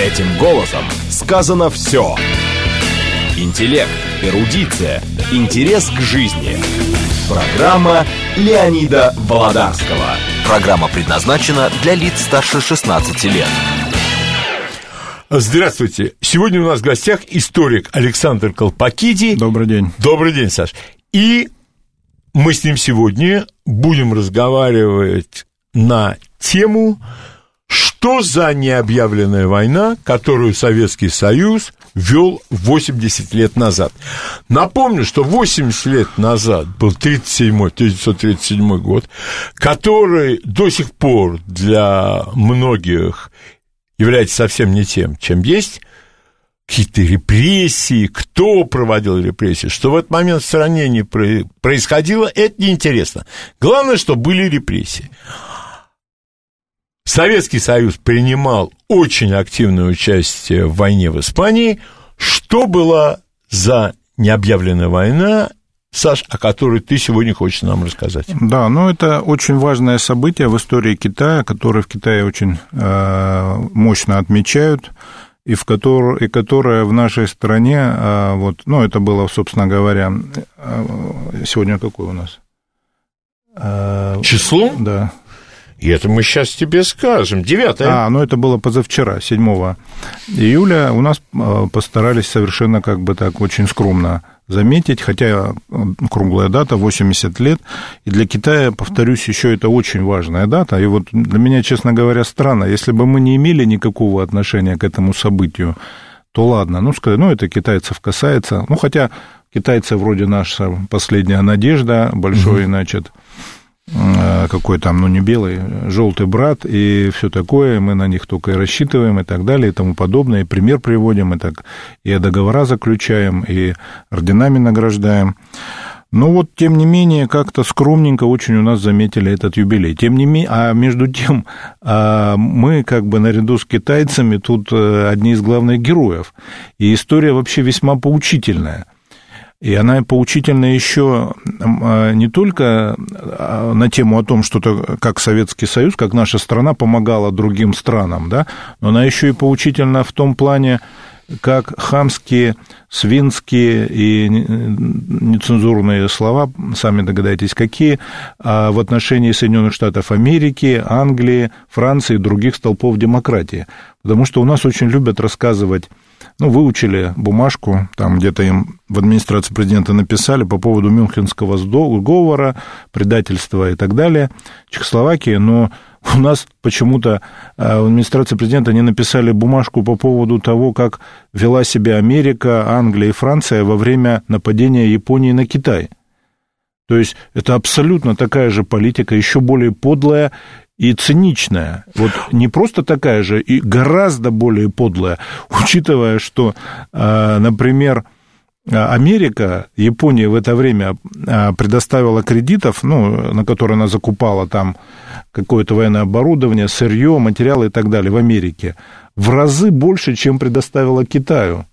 Этим голосом сказано все. Интеллект, эрудиция, интерес к жизни. Программа Леонида Володарского. Программа предназначена для лиц старше 16 лет. Здравствуйте. Сегодня у нас в гостях историк Александр Колпакиди. Добрый день. Добрый день, Саш. И мы с ним сегодня будем разговаривать на тему, что за необъявленная война, которую Советский Союз вел 80 лет назад. Напомню, что 80 лет назад был 1937 год, который до сих пор для многих является совсем не тем, чем есть, какие-то репрессии, кто проводил репрессии, что в этот момент в стране не происходило, это неинтересно. Главное, что были репрессии. Советский Союз принимал очень активное участие в войне в Испании. Что была за необъявленная война, Саш, о которой ты сегодня хочешь нам рассказать? Да, ну это очень важное событие в истории Китая, которое в Китае очень э, мощно отмечают и, в которое, и которое в нашей стране, э, вот, ну, это было, собственно говоря, э, сегодня какое у нас? Э, Число? Да. И это мы сейчас тебе скажем. 9 А, ну это было позавчера, 7 июля. У нас э, постарались совершенно как бы так очень скромно заметить, хотя э, круглая дата, 80 лет, и для Китая, повторюсь, еще это очень важная дата, и вот для меня, честно говоря, странно, если бы мы не имели никакого отношения к этому событию, то ладно, ну, сказать, ну, это китайцев касается, ну, хотя китайцы вроде наша последняя надежда, большой, угу. значит, какой там, ну не белый, желтый брат и все такое, мы на них только и рассчитываем и так далее и тому подобное, и пример приводим, и так и договора заключаем, и орденами награждаем. Но вот, тем не менее, как-то скромненько очень у нас заметили этот юбилей. Тем не менее, а между тем, а, мы как бы наряду с китайцами тут э, одни из главных героев. И история вообще весьма поучительная – и она поучительна еще а, не только а, на тему о том, что то, как Советский Союз, как наша страна помогала другим странам, да, но она еще и поучительна в том плане, как хамские, свинские и нецензурные слова, сами догадаетесь, какие, а, в отношении Соединенных Штатов Америки, Англии, Франции и других столпов демократии. Потому что у нас очень любят рассказывать ну, выучили бумажку, там где-то им в администрации президента написали по поводу Мюнхенского сговора, предательства и так далее Чехословакии, но у нас почему-то э, в администрации президента не написали бумажку по поводу того, как вела себя Америка, Англия и Франция во время нападения Японии на Китай. То есть это абсолютно такая же политика, еще более подлая и циничная. Вот не просто такая же, и гораздо более подлая, учитывая, что, а, например, Америка, Япония в это время а, предоставила кредитов, ну, на которые она закупала там какое-то военное оборудование, сырье, материалы и так далее в Америке, в разы больше, чем предоставила Китаю.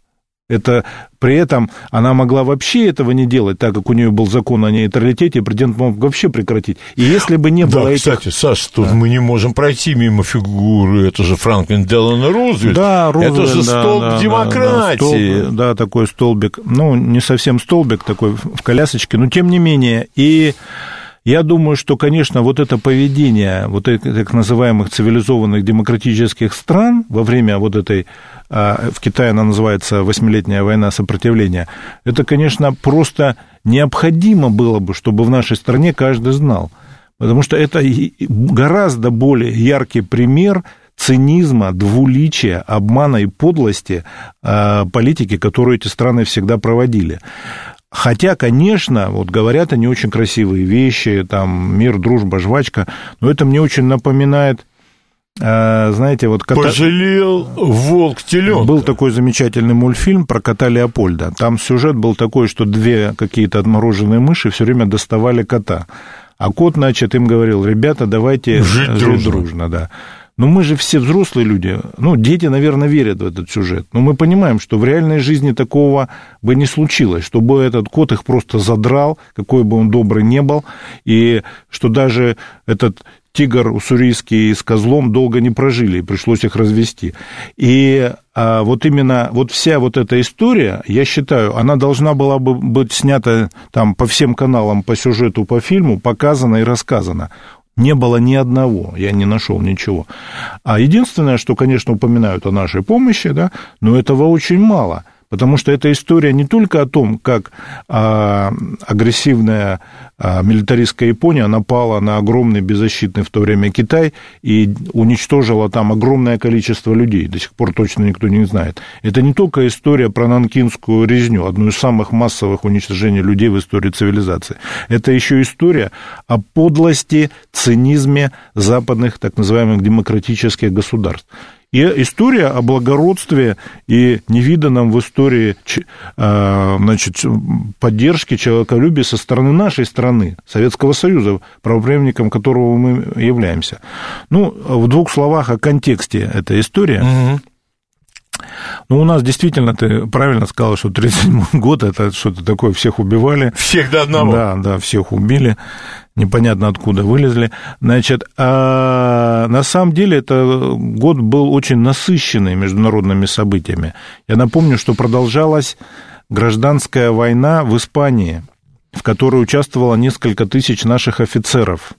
Это при этом она могла вообще этого не делать, так как у нее был закон о нейтралитете, и президент мог вообще прекратить. И если бы не было да, этих... кстати, Саш, тут да. мы не можем пройти мимо фигуры, это же Франклин Делано Рузвельт. Да, Рузвельт, Это же да, столб да, демократии. Да, столб, да, такой столбик, ну, не совсем столбик такой в колясочке, но тем не менее. И я думаю, что, конечно, вот это поведение вот этих так называемых цивилизованных демократических стран во время вот этой, а, в Китае она называется «Восьмилетняя война сопротивления», это, конечно, просто необходимо было бы, чтобы в нашей стране каждый знал. Потому что это гораздо более яркий пример цинизма, двуличия, обмана и подлости а, политики, которую эти страны всегда проводили. Хотя, конечно, вот говорят они очень красивые вещи, там мир, дружба, жвачка, но это мне очень напоминает э, знаете, вот кота... Пожалел волк теленка. Был такой замечательный мультфильм про кота Леопольда. Там сюжет был такой, что две какие-то отмороженные мыши все время доставали кота. А кот, значит, им говорил, ребята, давайте жить, жить дружно. дружно, да. Но мы же все взрослые люди. Ну, дети, наверное, верят в этот сюжет. Но мы понимаем, что в реальной жизни такого бы не случилось, чтобы этот кот их просто задрал, какой бы он добрый не был, и что даже этот тигр уссурийский с козлом долго не прожили, и пришлось их развести. И а, вот именно вот вся вот эта история, я считаю, она должна была бы быть снята там по всем каналам, по сюжету, по фильму, показана и рассказана. Не было ни одного, я не нашел ничего. А единственное, что, конечно, упоминают о нашей помощи, да, но этого очень мало – Потому что эта история не только о том, как а, агрессивная а, милитаристская Япония напала на огромный беззащитный в то время Китай и уничтожила там огромное количество людей. До сих пор точно никто не знает. Это не только история про нанкинскую резню, одну из самых массовых уничтожений людей в истории цивилизации. Это еще история о подлости, цинизме западных так называемых демократических государств. И история о благородстве и невиданном в истории а, значит, поддержки человеколюбия со стороны нашей страны, Советского Союза, правопреемником которого мы являемся. Ну, в двух словах о контексте этой истории. Угу. Ну, у нас действительно, ты правильно сказал, что 37 год это что-то такое, всех убивали. Всех до одного. Да, да, всех убили непонятно откуда вылезли. Значит, а на самом деле это год был очень насыщенный международными событиями. Я напомню, что продолжалась гражданская война в Испании, в которой участвовало несколько тысяч наших офицеров.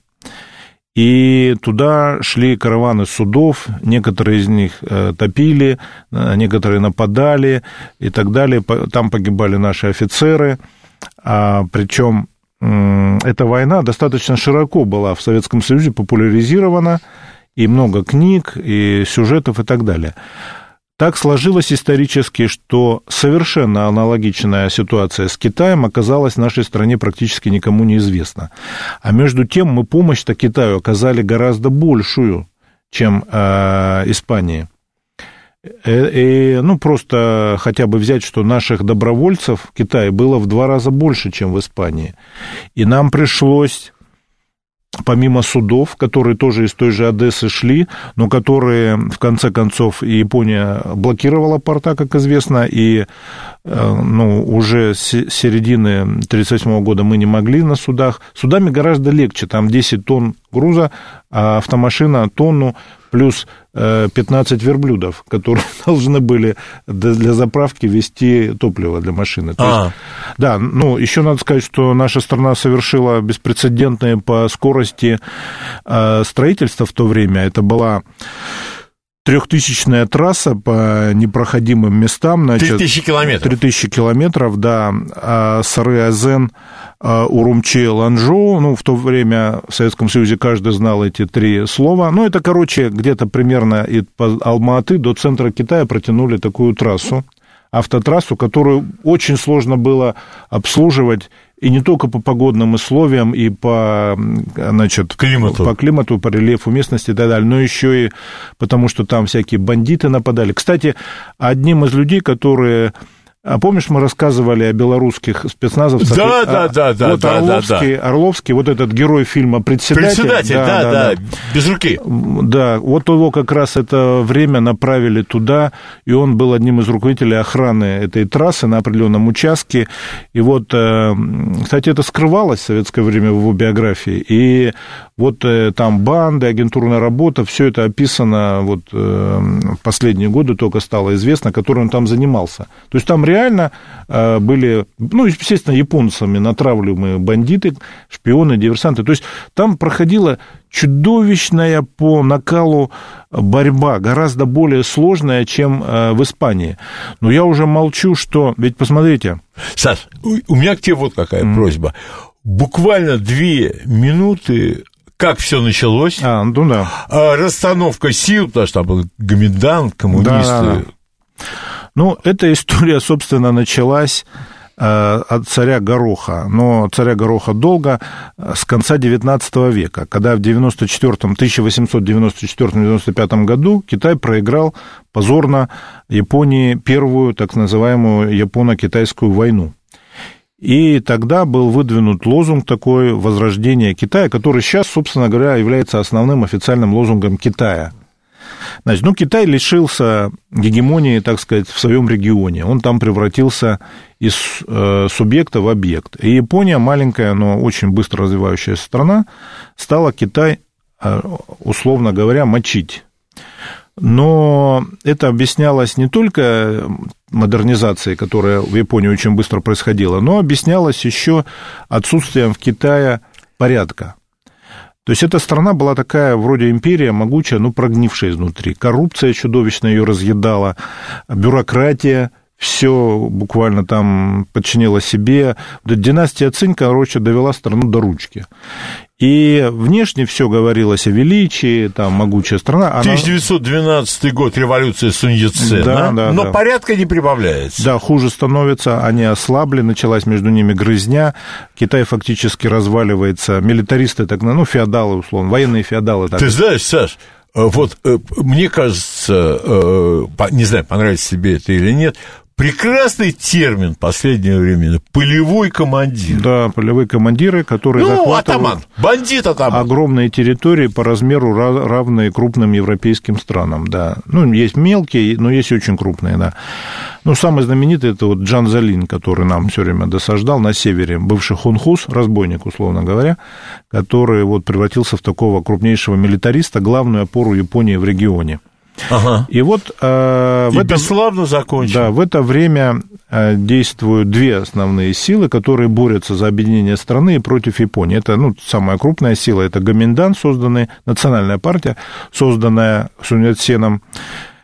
И туда шли караваны судов, некоторые из них э, топили, э, некоторые нападали и так далее. Там погибали наши офицеры, а, причем эта война достаточно широко была в Советском Союзе популяризирована, и много книг, и сюжетов и так далее. Так сложилось исторически, что совершенно аналогичная ситуация с Китаем оказалась нашей стране практически никому не известна. А между тем мы помощь-то Китаю оказали гораздо большую, чем э, Испании. Э, и, ну, просто хотя бы взять, что наших добровольцев в Китае было в два раза больше, чем в Испании. И нам пришлось помимо судов, которые тоже из той же Одессы шли, но которые, в конце концов, и Япония блокировала порта, как известно, и э, ну, уже с середины 1938 года мы не могли на судах. Судами гораздо легче, там 10 тонн груза, а автомашина тонну плюс 15 э, верблюдов, которые должны были для заправки вести топливо для машины. То а. есть, да, ну, еще надо сказать, что наша страна совершила беспрецедентное по скорости э, строительства в то время. Это была трехтысячная трасса по непроходимым местам. Значит, 3000 километров. 3000 километров, да. А Сары-Азен, а, Урумчи, Ланчжоу. Ну, в то время в Советском Союзе каждый знал эти три слова. Ну, это, короче, где-то примерно от Алма-Аты до центра Китая протянули такую трассу автотрассу, которую очень сложно было обслуживать и не только по погодным условиям и по, значит, климату. по климату, по рельефу местности и так далее, но еще и потому, что там всякие бандиты нападали. Кстати, одним из людей, которые помнишь, мы рассказывали о белорусских спецназовцах? Да, да, да, да. Вот да, Орловский, да, да. Орловский, вот этот герой фильма «Председатель». Председатель, да, да, да, да, без руки. Да, вот его как раз это время направили туда, и он был одним из руководителей охраны этой трассы на определенном участке. И вот, э, кстати, это скрывалось в советское время в его биографии, и вот э, там банды, агентурная работа, все это описано вот э, в последние годы только стало известно, которым он там занимался. То есть там реально реально э, были, ну, естественно, японцами натравливаемые бандиты, шпионы, диверсанты. То есть там проходила чудовищная по накалу борьба, гораздо более сложная, чем э, в Испании. Но я уже молчу, что... Ведь посмотрите... Саш, у меня к тебе вот какая mm. просьба. Буквально две минуты как все началось. А, ну да. А, расстановка сил, потому что там был комендант, коммунисты. Да, да, да. Ну, эта история, собственно, началась э, от царя Гороха, но царя Гороха долго, э, с конца XIX века, когда в 94 1894-95 году Китай проиграл позорно Японии первую так называемую Японо-Китайскую войну. И тогда был выдвинут лозунг такой возрождения Китая, который сейчас, собственно говоря, является основным официальным лозунгом Китая – Значит, ну, Китай лишился гегемонии, так сказать, в своем регионе. Он там превратился из э, субъекта в объект. И Япония, маленькая, но очень быстро развивающаяся страна, стала Китай условно говоря, мочить. Но это объяснялось не только модернизацией, которая в Японии очень быстро происходила, но объяснялось еще отсутствием в Китае порядка. То есть эта страна была такая вроде империя, могучая, но прогнившая изнутри. Коррупция чудовищно ее разъедала, бюрократия – все буквально там подчинила себе. Династия Цинь, короче, довела страну до ручки. И внешне все говорилось о величии, там, могучая страна. Она... 1912 год, революция Сунь Яцена, да, да, но да. порядка не прибавляется. Да, хуже становится, они ослабли, началась между ними грызня, Китай фактически разваливается, милитаристы, так, ну, феодалы, условно, военные феодалы. Так. Ты знаешь, Саш, э, вот э, мне кажется, э, не знаю, понравится тебе это или нет, прекрасный термин последнего времени – полевой командир. Да, полевые командиры, которые ну, захватывают атаман, бандит атаман. огромные территории по размеру равные крупным европейским странам, да. Ну, есть мелкие, но есть очень крупные, да. Ну, самый знаменитый – это вот Джан Залин, который нам все время досаждал на севере, бывший хунхус, разбойник, условно говоря, который вот превратился в такого крупнейшего милитариста, главную опору Японии в регионе. Ага. И вот э, в, и это, бесславно закончил. Да, в это время э, действуют две основные силы, которые борются за объединение страны и против Японии. Это ну, самая крупная сила, это Гоминдан, созданный, национальная партия, созданная Суньяценом,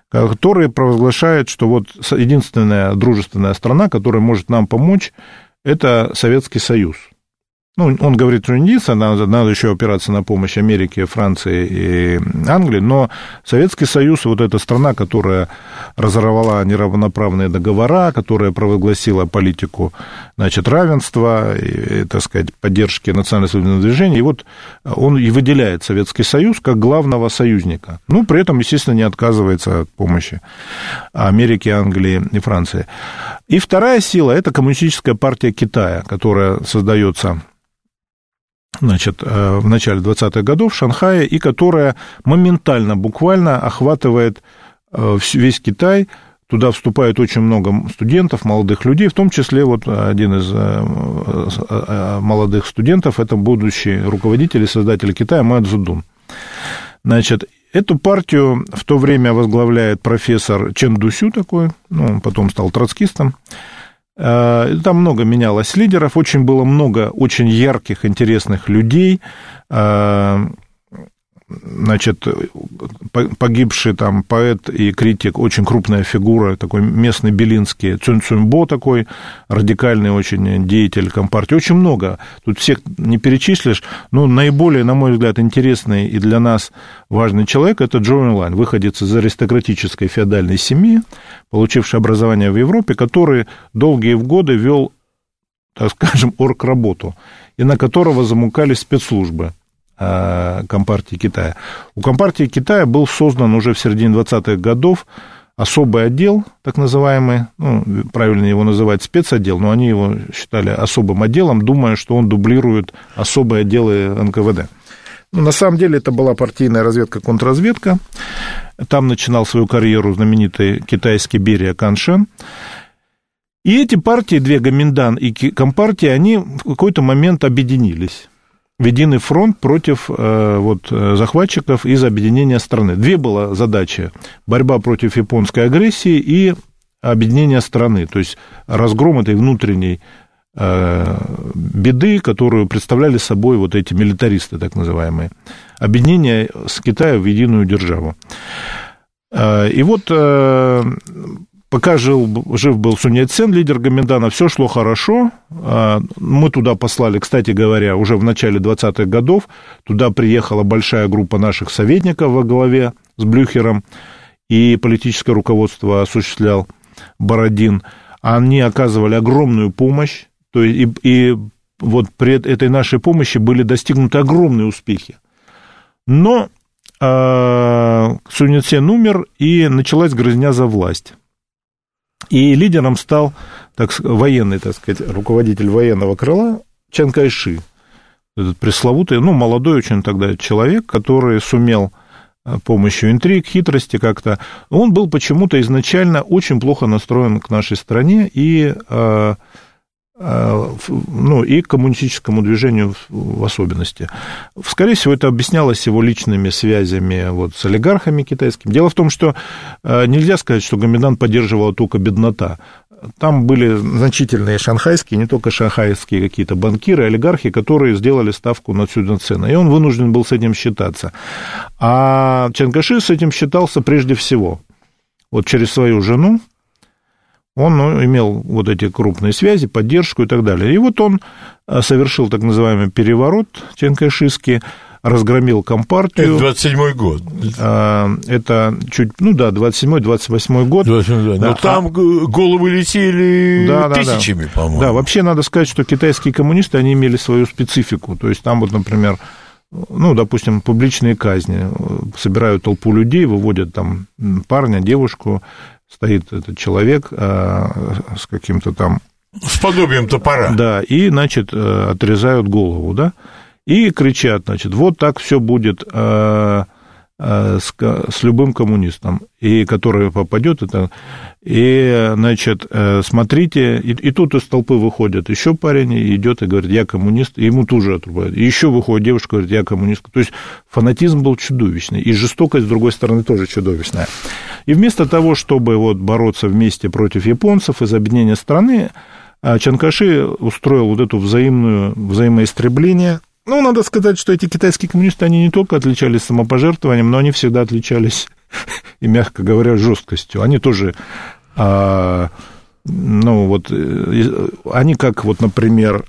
который провозглашает, что вот единственная дружественная страна, которая может нам помочь, это Советский Союз. Ну, он говорит, не надо, надо еще опираться на помощь Америки, Франции и Англии, но Советский Союз, вот эта страна, которая разорвала неравноправные договора, которая провозгласила политику, значит, равенства, и, так сказать, поддержки национально-освободительного движения, и вот он и выделяет Советский Союз как главного союзника. Ну, при этом, естественно, не отказывается от помощи Америки, Англии и Франции. И вторая сила – это Коммунистическая партия Китая, которая создается значит, э, в начале 20-х годов в Шанхае, и которая моментально, буквально охватывает э, весь Китай, Туда вступает очень много студентов, молодых людей, в том числе вот один из э, молодых студентов, это будущий руководитель и создатель Китая Мао Цзэдун. Значит, эту партию в то время возглавляет профессор Чен Дусю такой, ну, он потом стал троцкистом. Э, там много менялось лидеров, очень было много очень ярких, интересных людей. Значит, погибший там поэт и критик, очень крупная фигура, такой местный белинский, Цюн Цюньбо такой, радикальный очень деятель Компартии. Очень много. Тут всех не перечислишь, но наиболее, на мой взгляд, интересный и для нас важный человек – это Джо Лайн, выходец из аристократической феодальной семьи, получивший образование в Европе, который долгие годы вел, так скажем, орг-работу, и на которого замукали спецслужбы Компартии Китая. У Компартии Китая был создан уже в середине 20-х годов особый отдел, так называемый, ну, правильно его называть спецотдел, но они его считали особым отделом, думая, что он дублирует особые отделы НКВД. Ну, на самом деле это была партийная разведка, контрразведка. Там начинал свою карьеру знаменитый китайский Берия Каншен. И эти партии, две Гоминдан и Компартия, они в какой-то момент объединились в единый фронт против э, вот, э, захватчиков из объединения страны. Две была задачи. Борьба против японской агрессии и объединение страны, то есть разгром этой внутренней э, беды, которую представляли собой вот эти милитаристы, так называемые. Объединение с Китаем в единую державу. И вот Пока жил, жив был Сунь Яцен, лидер Гоминдана, все шло хорошо. А, мы туда послали, кстати говоря, уже в начале 20-х годов. Туда приехала большая группа наших советников во главе с Блюхером, и политическое руководство осуществлял Бородин. Они оказывали огромную помощь, то и, и вот при этой нашей помощи были достигнуты огромные успехи. Но э, Сунь Яцен умер, и началась грызня за власть. И лидером стал так, военный, так сказать, руководитель военного крыла Чан Кайши. Этот пресловутый, ну, молодой очень тогда человек, который сумел э, помощью интриг, хитрости как-то. Он был почему-то изначально очень плохо настроен к нашей стране и э, ну, и коммунистическому движению в особенности. Скорее всего, это объяснялось его личными связями вот, с олигархами китайскими. Дело в том, что нельзя сказать, что Гоминдан поддерживала только беднота там были значительные шанхайские, не только шанхайские какие-то банкиры, олигархи, которые сделали ставку на отсюда цены. И он вынужден был с этим считаться. А Чанкаши с этим считался прежде всего. Вот через свою жену он ну, имел вот эти крупные связи, поддержку и так далее. И вот он э, совершил так называемый переворот Чанкашистский, разгромил Компартию. Это 27-й год. А, это чуть, ну да, 27-й, 28-й год. 27 да. Но там а... головы летели да, да, тысячами, да. по-моему. Да, вообще надо сказать, что китайские коммунисты, они имели свою специфику. То есть там вот, например, ну, допустим, публичные казни. Собирают толпу людей, выводят там парня, девушку, стоит этот человек а, с каким-то там... С подобием топора. Да, и, значит, э, отрезают голову, да и кричат, значит, вот так все будет э, с, с любым коммунистом, и который попадет, это, и, значит, э, смотрите, и, и тут из толпы выходит еще парень, и идет и говорит, я коммунист, и ему тоже отрубают. И еще выходит девушка, говорит, я коммунист. То есть фанатизм был чудовищный, и жестокость, с другой стороны, тоже чудовищная. И вместо того, чтобы вот бороться вместе против японцев из объединения страны, Чанкаши устроил вот эту взаимную, взаимоистребление – ну, надо сказать, что эти китайские коммунисты, они не только отличались самопожертвованием, но они всегда отличались, и, мягко говоря, жесткостью. Они тоже, а, ну, вот, э, они как, вот, например,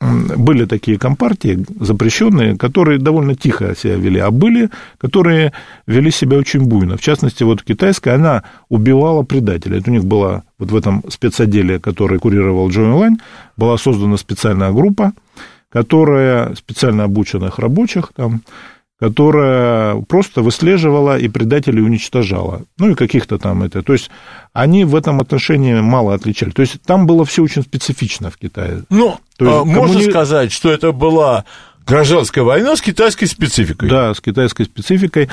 были такие компартии запрещенные, которые довольно тихо себя вели, а были, которые вели себя очень буйно. В частности, вот китайская, она убивала предателей. Это у них была вот в этом спецотделе, который курировал Джо Лань, была создана специальная группа, которая специально обученных рабочих там, которая просто выслеживала и предателей уничтожала. Ну и каких-то там это. То есть они в этом отношении мало отличали. То есть там было все очень специфично в Китае. Ну, есть, можно коммуни... сказать, что это была гражданская война с китайской спецификой. Да, с китайской спецификой.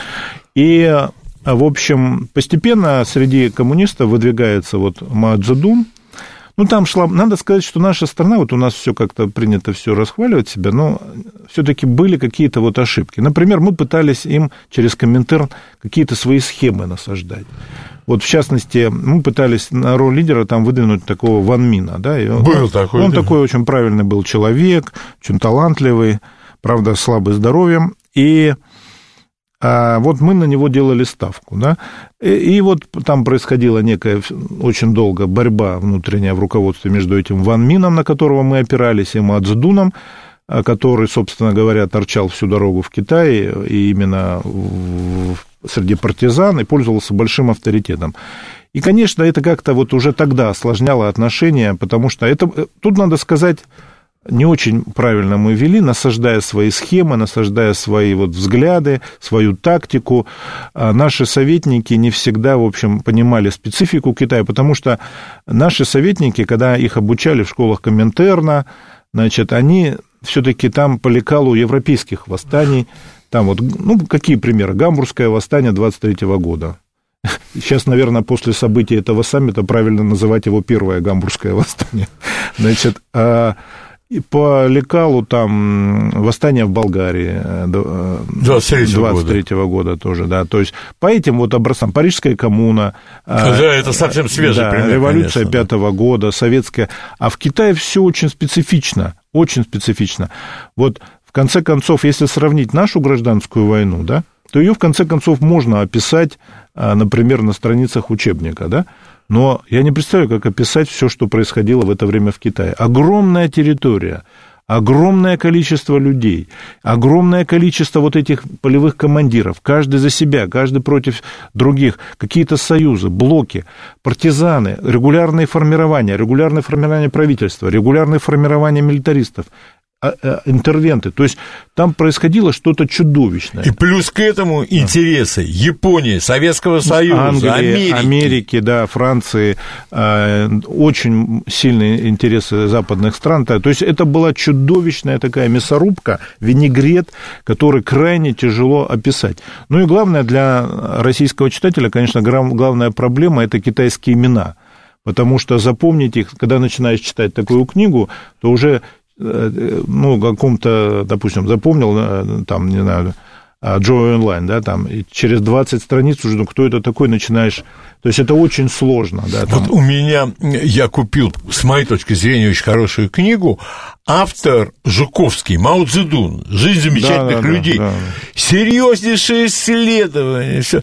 И, в общем, постепенно среди коммунистов выдвигается вот Мао Цзэдун, ну, там шла... Надо сказать, что наша страна, вот у нас все как-то принято все расхваливать себя, но все-таки были какие-то вот ошибки. Например, мы пытались им через Коминтерн какие-то свои схемы насаждать. Вот, в частности, мы пытались на роль лидера там выдвинуть такого Ван Мина, да, и он, был такой. Он такой очень правильный был человек, очень талантливый, правда, слабый здоровьем, и а вот мы на него делали ставку, да, и, и вот там происходила некая очень долго борьба внутренняя в руководстве между этим Ван Мином, на которого мы опирались, и Мацдуном, а, который, собственно говоря, торчал всю дорогу в Китае, и именно в, среди партизан, и пользовался большим авторитетом. И, конечно, это как-то вот уже тогда осложняло отношения, потому что это, э, тут надо сказать, не очень правильно мы вели, насаждая свои схемы, насаждая свои вот взгляды, свою тактику. А наши советники не всегда, в общем, понимали специфику Китая, потому что наши советники, когда их обучали в школах Коминтерна, значит, они все-таки там по лекалу европейских восстаний, там вот, ну, какие примеры? Гамбургское восстание 23 года. Сейчас, наверное, после событий этого саммита правильно называть его первое гамбургское восстание. Значит, а и по лекалу там восстание в Болгарии 23 -го 23 -го года. тоже, да. То есть по этим вот образцам Парижская коммуна. А, да, это совсем свежий да, пример, Революция пятого года, советская. А в Китае все очень специфично, очень специфично. Вот в конце концов, если сравнить нашу гражданскую войну, да, то ее в конце концов можно описать, например, на страницах учебника, да, но я не представляю, как описать все, что происходило в это время в Китае. Огромная территория, огромное количество людей, огромное количество вот этих полевых командиров, каждый за себя, каждый против других, какие-то союзы, блоки, партизаны, регулярные формирования, регулярное формирование правительства, регулярное формирование милитаристов. А, э, интервенты. То есть там происходило что-то чудовищное. И плюс к этому интересы Японии, Советского Союза, Англии, Америки. Америки, да, Франции, э, очень сильные интересы западных стран. То есть это была чудовищная такая мясорубка, винегрет, который крайне тяжело описать. Ну и главное для российского читателя, конечно, главная проблема – это китайские имена – потому что запомнить их, когда начинаешь читать такую книгу, то уже, ну, каком-то, допустим, запомнил, э, там, не знаю, Joy Online, да, там, и через 20 страниц уже, ну, кто это такой, начинаешь... То есть это очень сложно, да. Там. Вот у меня, я купил, с моей точки зрения, очень хорошую книгу, автор Жуковский, Мао Цзэдун, «Жизнь замечательных да, да, людей». Да, да. Серьезнейшее исследование, все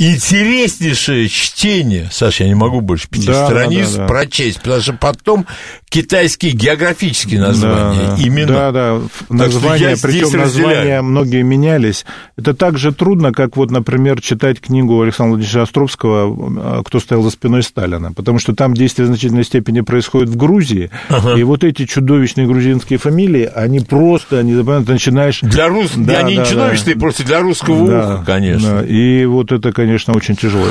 интереснейшее чтение, Саша, я не могу больше пяти да, страниц да, да, да. прочесть, потому что потом китайские географические названия да, именно. Да, да, названия, причем названия многие менялись. Это так же трудно, как вот, например, читать книгу Александра Владимировича Островского «Кто стоял за спиной Сталина», потому что там действие в значительной степени происходит в Грузии, ага. и вот эти чудовищные грузинские фамилии, они просто, они, начинаешь... Для рус... да, они да, чудовищные, да. просто для русского да, уха, конечно. Да. И вот это, конечно, конечно, очень тяжело.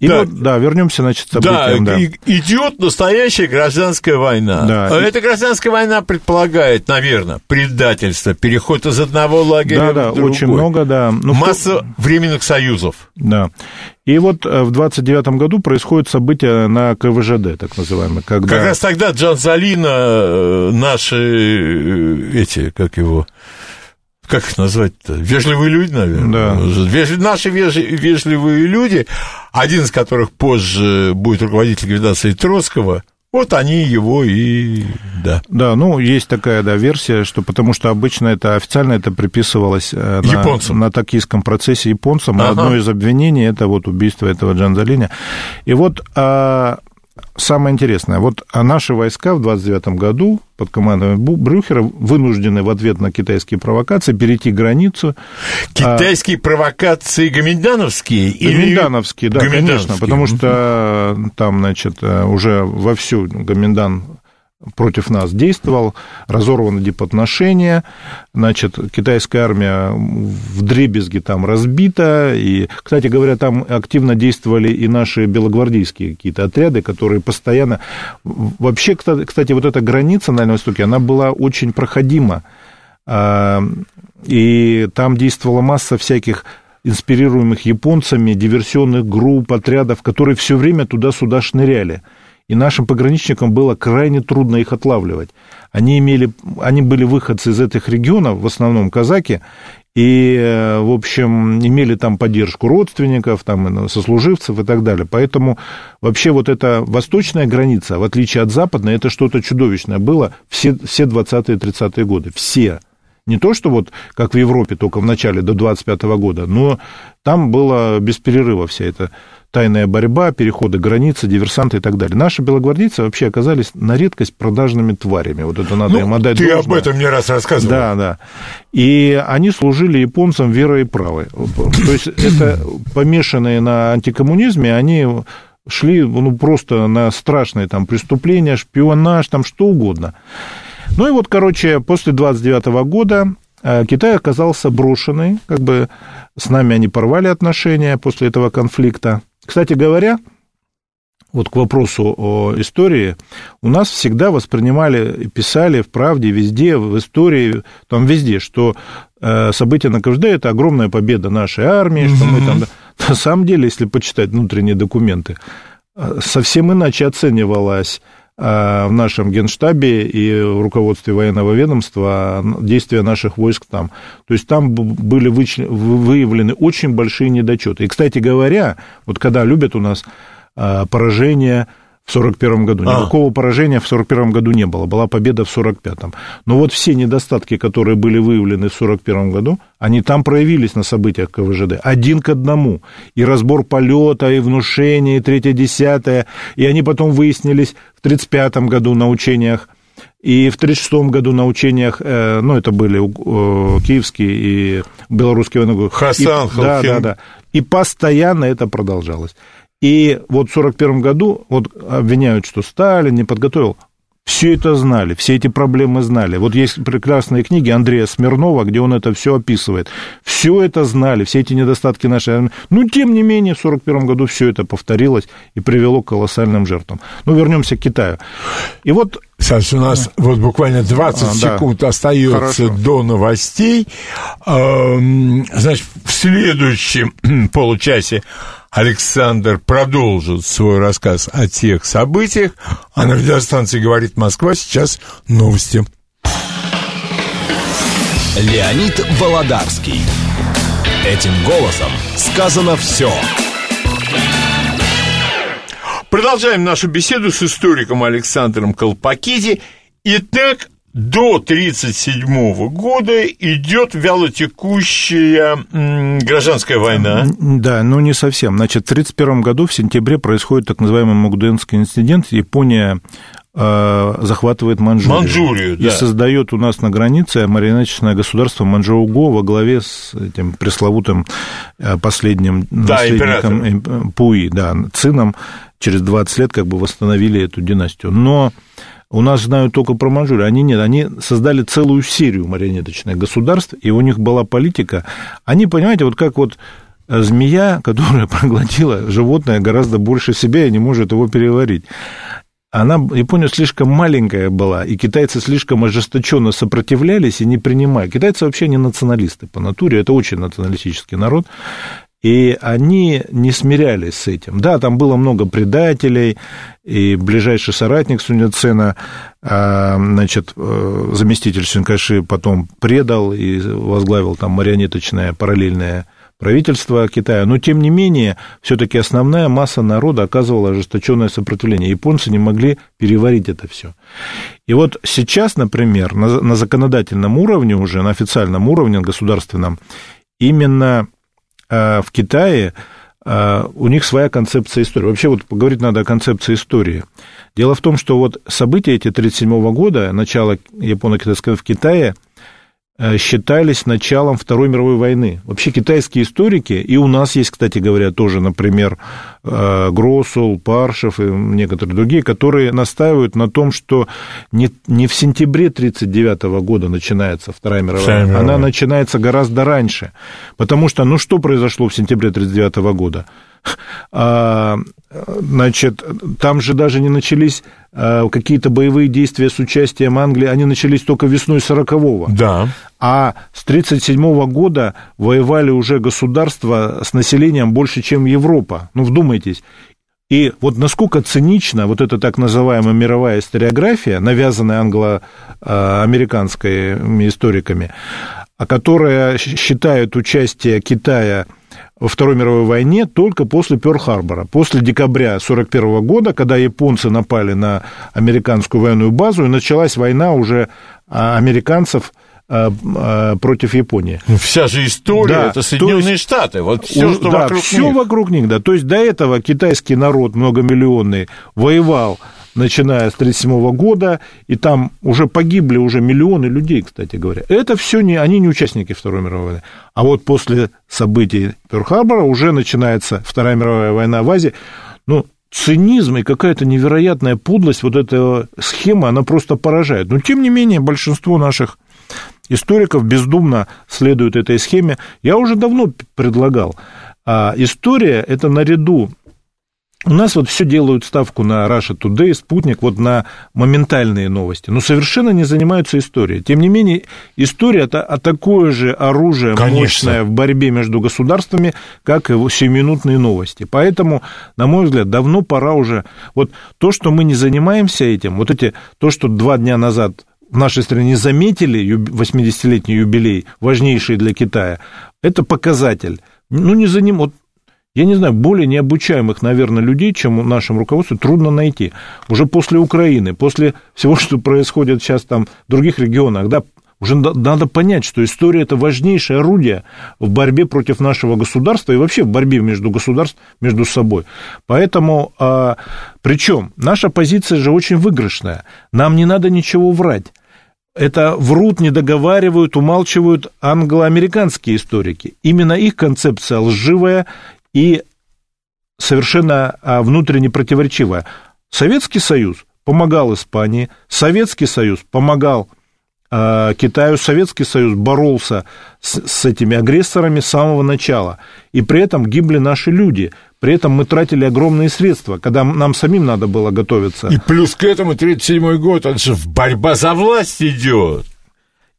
И вот, да, вернемся, значит, событиям. Да, да, идет настоящая гражданская война. Да. А эта гражданская война предполагает, наверное, предательство, переход из одного лагеря да, да, в другой. очень много, да. Ну, Масса кто... временных союзов. Да. И вот э, в 29 году происходит событие на КВЖД, так называемое. Когда... Как раз тогда Джанзалина, э, наши э, эти, как его как их назвать-то? Вежливые люди, наверное. Да. Вежли, наши вежливые люди, один из которых позже будет руководитель ликвидации Троцкого, вот они его и... Да. Да, ну, есть такая, да, версия, что потому что обычно это официально это приписывалось э, японцам. на, на токийском процессе японцам. Ага. одно из обвинений – это вот убийство этого Джанзалини. И вот а, самое интересное, вот а наши войска в 29 году под командой Брюхера вынуждены в ответ на китайские провокации перейти границу. Китайские а... провокации гоминдановские? Гоминдановские, да, конечно, потому что там, значит, уже вовсю Гоминдан против нас действовал, разорваны дипотношения, значит, китайская армия в дребезге там разбита, и, кстати говоря, там активно действовали и наши белогвардейские какие-то отряды, которые постоянно... Вообще, кстати, вот эта граница на Дальнем Востоке, она была очень проходима, а, и там действовала масса всяких инспирируемых японцами диверсионных групп, отрядов, которые все время туда-сюда шныряли – и нашим пограничникам было крайне трудно их отлавливать. Они, имели, они были выходцы из этих регионов, в основном казаки, и, э, в общем, имели там поддержку родственников, там, сослуживцев и так далее. Поэтому вообще вот эта восточная граница, в отличие от западной, это что-то чудовищное было все, все 20-е 30-е годы, все. Не то, что вот как в Европе только в начале до 25 -го года, но там было без перерыва вся эта тайная борьба, переходы границы, диверсанты и так далее. Наши белогвардейцы вообще оказались на редкость продажными тварями. Вот это надо ну, им отдать Ты должное. об этом не раз рассказывал. Да, да. И они служили японцам верой и правой. То есть это помешанные на антикоммунизме, они шли ну, просто на страшные там преступления, шпионаж, там что угодно. Ну и вот, короче, после 29 года э, Китай оказался брошенный, как бы с нами они порвали отношения после этого конфликта. Кстати говоря, вот к вопросу о истории, у нас всегда воспринимали, писали в правде, везде, в истории, там везде, что э, события на КЖД – это огромная победа нашей армии, что мы там... На самом деле, если почитать внутренние документы, э, совсем иначе оценивалась в нашем генштабе и в руководстве военного ведомства действия наших войск там. То есть там были выявлены очень большие недочеты. И, кстати говоря, вот когда любят у нас а, поражение в 1941 году. А. Никакого поражения в 1941 году не было, была победа в 1945. Но вот все недостатки, которые были выявлены в 1941 году, они там проявились на событиях КВЖД, один к одному. И разбор полета, и внушение, и третье, десятое, и они потом выяснились в 1935 году на учениях и в 1936 году на учениях, э, ну, это были э, киевские и белорусские военные... Хасан, и, Да, да, да. И постоянно это продолжалось. И вот в 1941 году вот обвиняют, что Сталин не подготовил. Все это знали, все эти проблемы знали. Вот есть прекрасные книги Андрея Смирнова, где он это все описывает. Все это знали, все эти недостатки нашей армии. Но, тем не менее, в 1941 году все это повторилось и привело к колоссальным жертвам. Ну, вернемся к Китаю. И вот Сейчас у нас вот буквально 20 а, секунд да. остается Хорошо. до новостей. Значит, в следующем получасе Александр продолжит свой рассказ о тех событиях, а на радиостанции «Говорит Москва» сейчас новости. Леонид Володарский. Этим голосом сказано все. Продолжаем нашу беседу с историком Александром Колпакиди. Итак, до 1937 года идет вялотекущая гражданская война. Да, но не совсем. Значит, в 1931 году в сентябре происходит так называемый Мукденский инцидент. Япония э, захватывает Манчжурию. Манчжурию, да. И создает у нас на границе марионеточное государство Манчжоуго во главе с этим пресловутым э, последним да, наследником император. Пуи, да, Цином. Через 20 лет как бы восстановили эту династию. Но у нас знают только про Манчжурию. Они нет, они создали целую серию марионеточных государств, и у них была политика. Они, понимаете, вот как вот змея, которая проглотила животное гораздо больше себя и не может его переварить. Она, Япония слишком маленькая была, и китайцы слишком ожесточенно сопротивлялись и не принимали. Китайцы вообще не националисты по натуре, это очень националистический народ. И они не смирялись с этим. Да, там было много предателей, и ближайший соратник Суньяцена, а, значит, э, заместитель Сюнкаши потом предал и возглавил там марионеточное параллельное правительство Китая, но тем не менее, все-таки основная масса народа оказывала ожесточенное сопротивление. Японцы не могли переварить это все. И вот сейчас, например, на, на законодательном уровне уже, на официальном уровне государственном, именно в Китае а, у них своя концепция истории. Вообще вот поговорить надо о концепции истории. Дело в том, что вот события эти 1937 года, начало японо-китайского в Китае – считались началом Второй мировой войны. Вообще китайские историки, и у нас есть, кстати говоря, тоже, например, э, Гроссул, Паршев и некоторые другие, которые настаивают на том, что не, не в сентябре 1939 года начинается Вторая мировая война, она начинается гораздо раньше. Потому что, ну что произошло в сентябре 1939 года? А, значит, там же даже не начались а, какие-то боевые действия с участием Англии, они начались только весной 40-го. Да. А с 37 года воевали уже государства с населением больше, чем Европа. Ну, вдумайтесь. И вот насколько цинична вот эта так называемая мировая историография, навязанная англо-американскими историками, которая считает участие Китая во Второй мировой войне только после Пёрл-Харбора, после декабря 1941 года, когда японцы напали на американскую военную базу, и началась война уже а, американцев а, а, против Японии. Вся же история да, это Соединенные есть, Штаты, вот все, что да, вокруг все них. вокруг них, да. То есть до этого китайский народ многомиллионный воевал начиная с 1937 года, и там уже погибли уже миллионы людей, кстати говоря. Это все не, они не участники Второй мировой войны. А вот после событий Пёрл-Харбора уже начинается Вторая мировая война в Азии. Ну, цинизм и какая-то невероятная подлость вот эта схема, она просто поражает. Но, тем не менее, большинство наших историков бездумно следуют этой схеме. Я уже давно предлагал. А история – это наряду у нас вот все делают ставку на Russia Today, Спутник, вот на моментальные новости, но совершенно не занимаются историей. Тем не менее, история это а такое же оружие Конечно. мощное в борьбе между государствами, как и сиюминутные новости. Поэтому, на мой взгляд, давно пора уже... Вот то, что мы не занимаемся этим, вот эти, то, что два дня назад в нашей стране заметили 80-летний юбилей, важнейший для Китая, это показатель. Ну, не за ним, вот я не знаю, более необучаемых, наверное, людей, чем в нашем руководстве, трудно найти. Уже после Украины, после всего, что происходит сейчас там в других регионах, да, уже надо понять, что история – это важнейшее орудие в борьбе против нашего государства и вообще в борьбе между государством, между собой. Поэтому, а, причем, наша позиция же очень выигрышная. Нам не надо ничего врать. Это врут, не договаривают, умалчивают англо-американские историки. Именно их концепция лживая и совершенно а, внутренне противоречивая. Советский Союз помогал Испании, Советский Союз помогал а, Китаю, Советский Союз боролся с, с этими агрессорами с самого начала, и при этом гибли наши люди. При этом мы тратили огромные средства, когда нам самим надо было готовиться. И плюс к этому 37-й год, это же борьба за власть идет.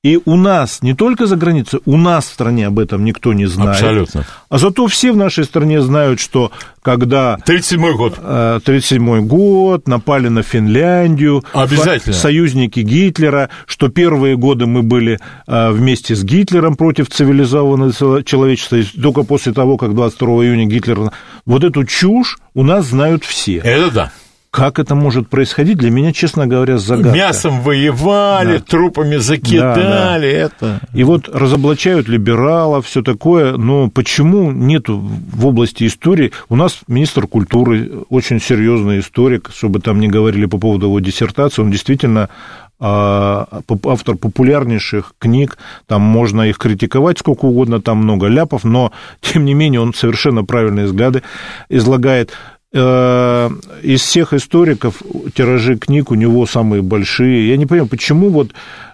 И у нас, не только за границей, у нас в стране об этом никто не знает. Абсолютно. А зато все в нашей стране знают, что когда... 37-й год. 37-й э, год, напали на Финляндию. Обязательно. Союзники Гитлера, что первые годы мы были э, вместе с Гитлером против цивилизованного человечества. И только после того, как 22 июня Гитлер... Вот эту чушь у нас знают все. Это да. Как это может происходить, для меня, честно говоря, загадка. Мясом воевали, да. трупами закидали, да, да. это... И вот разоблачают либералов, все такое, но почему нету в области истории... У нас министр культуры, очень серьезный историк, чтобы там не говорили по поводу его диссертации, он действительно а, автор популярнейших книг, там можно их критиковать сколько угодно, там много ляпов, но, тем не менее, он совершенно правильные взгляды излагает. Э, из всех историков тиражи книг у него самые большие. Я не понимаю, почему вот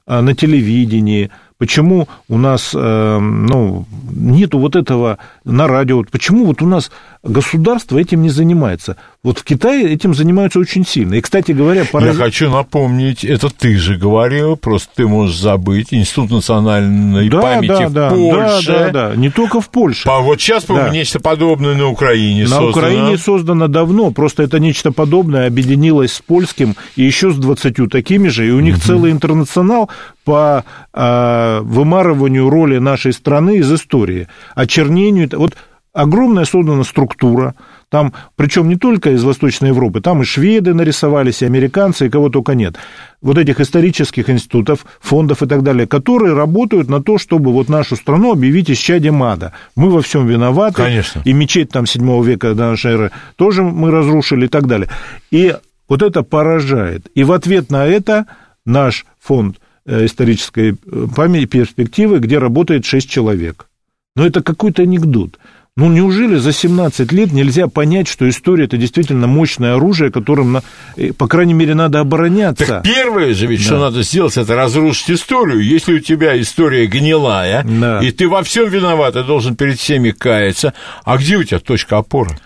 э, на телевидении, почему у нас э, ну, нету вот этого на радио, почему вот у нас государство этим не занимается. Вот в Китае этим занимаются очень сильно. И, кстати говоря, пора... Я хочу напомнить, это ты же говорил, просто ты можешь забыть, Институт национальной да, памяти да, в да, Польше. Да, да, да, не только в Польше. А вот сейчас, по-моему, да. нечто подобное на Украине на создано. На Украине создано давно, просто это нечто подобное объединилось с польским и еще с 20 такими же, и у них угу. целый интернационал по э, вымарыванию роли нашей страны из истории, очернению. Вот огромная создана структура, там, причем не только из Восточной Европы, там и шведы нарисовались, и американцы, и кого только нет. Вот этих исторических институтов, фондов и так далее, которые работают на то, чтобы вот нашу страну объявить исчадием ада. Мы во всем виноваты. Конечно. И мечеть там 7 века нашей эры тоже мы разрушили и так далее. И вот это поражает. И в ответ на это наш фонд э, исторической э, памяти перспективы, где работает 6 человек. Но это какой-то анекдот. Ну, неужели за 17 лет нельзя понять, что история – это действительно мощное оружие, которым, э, по крайней мере, надо обороняться? Так первое же ведь, да. что надо сделать, это разрушить историю. Если у тебя история гнилая, да. и ты во всем виноват, ты должен перед всеми каяться, а где у тебя точка опоры?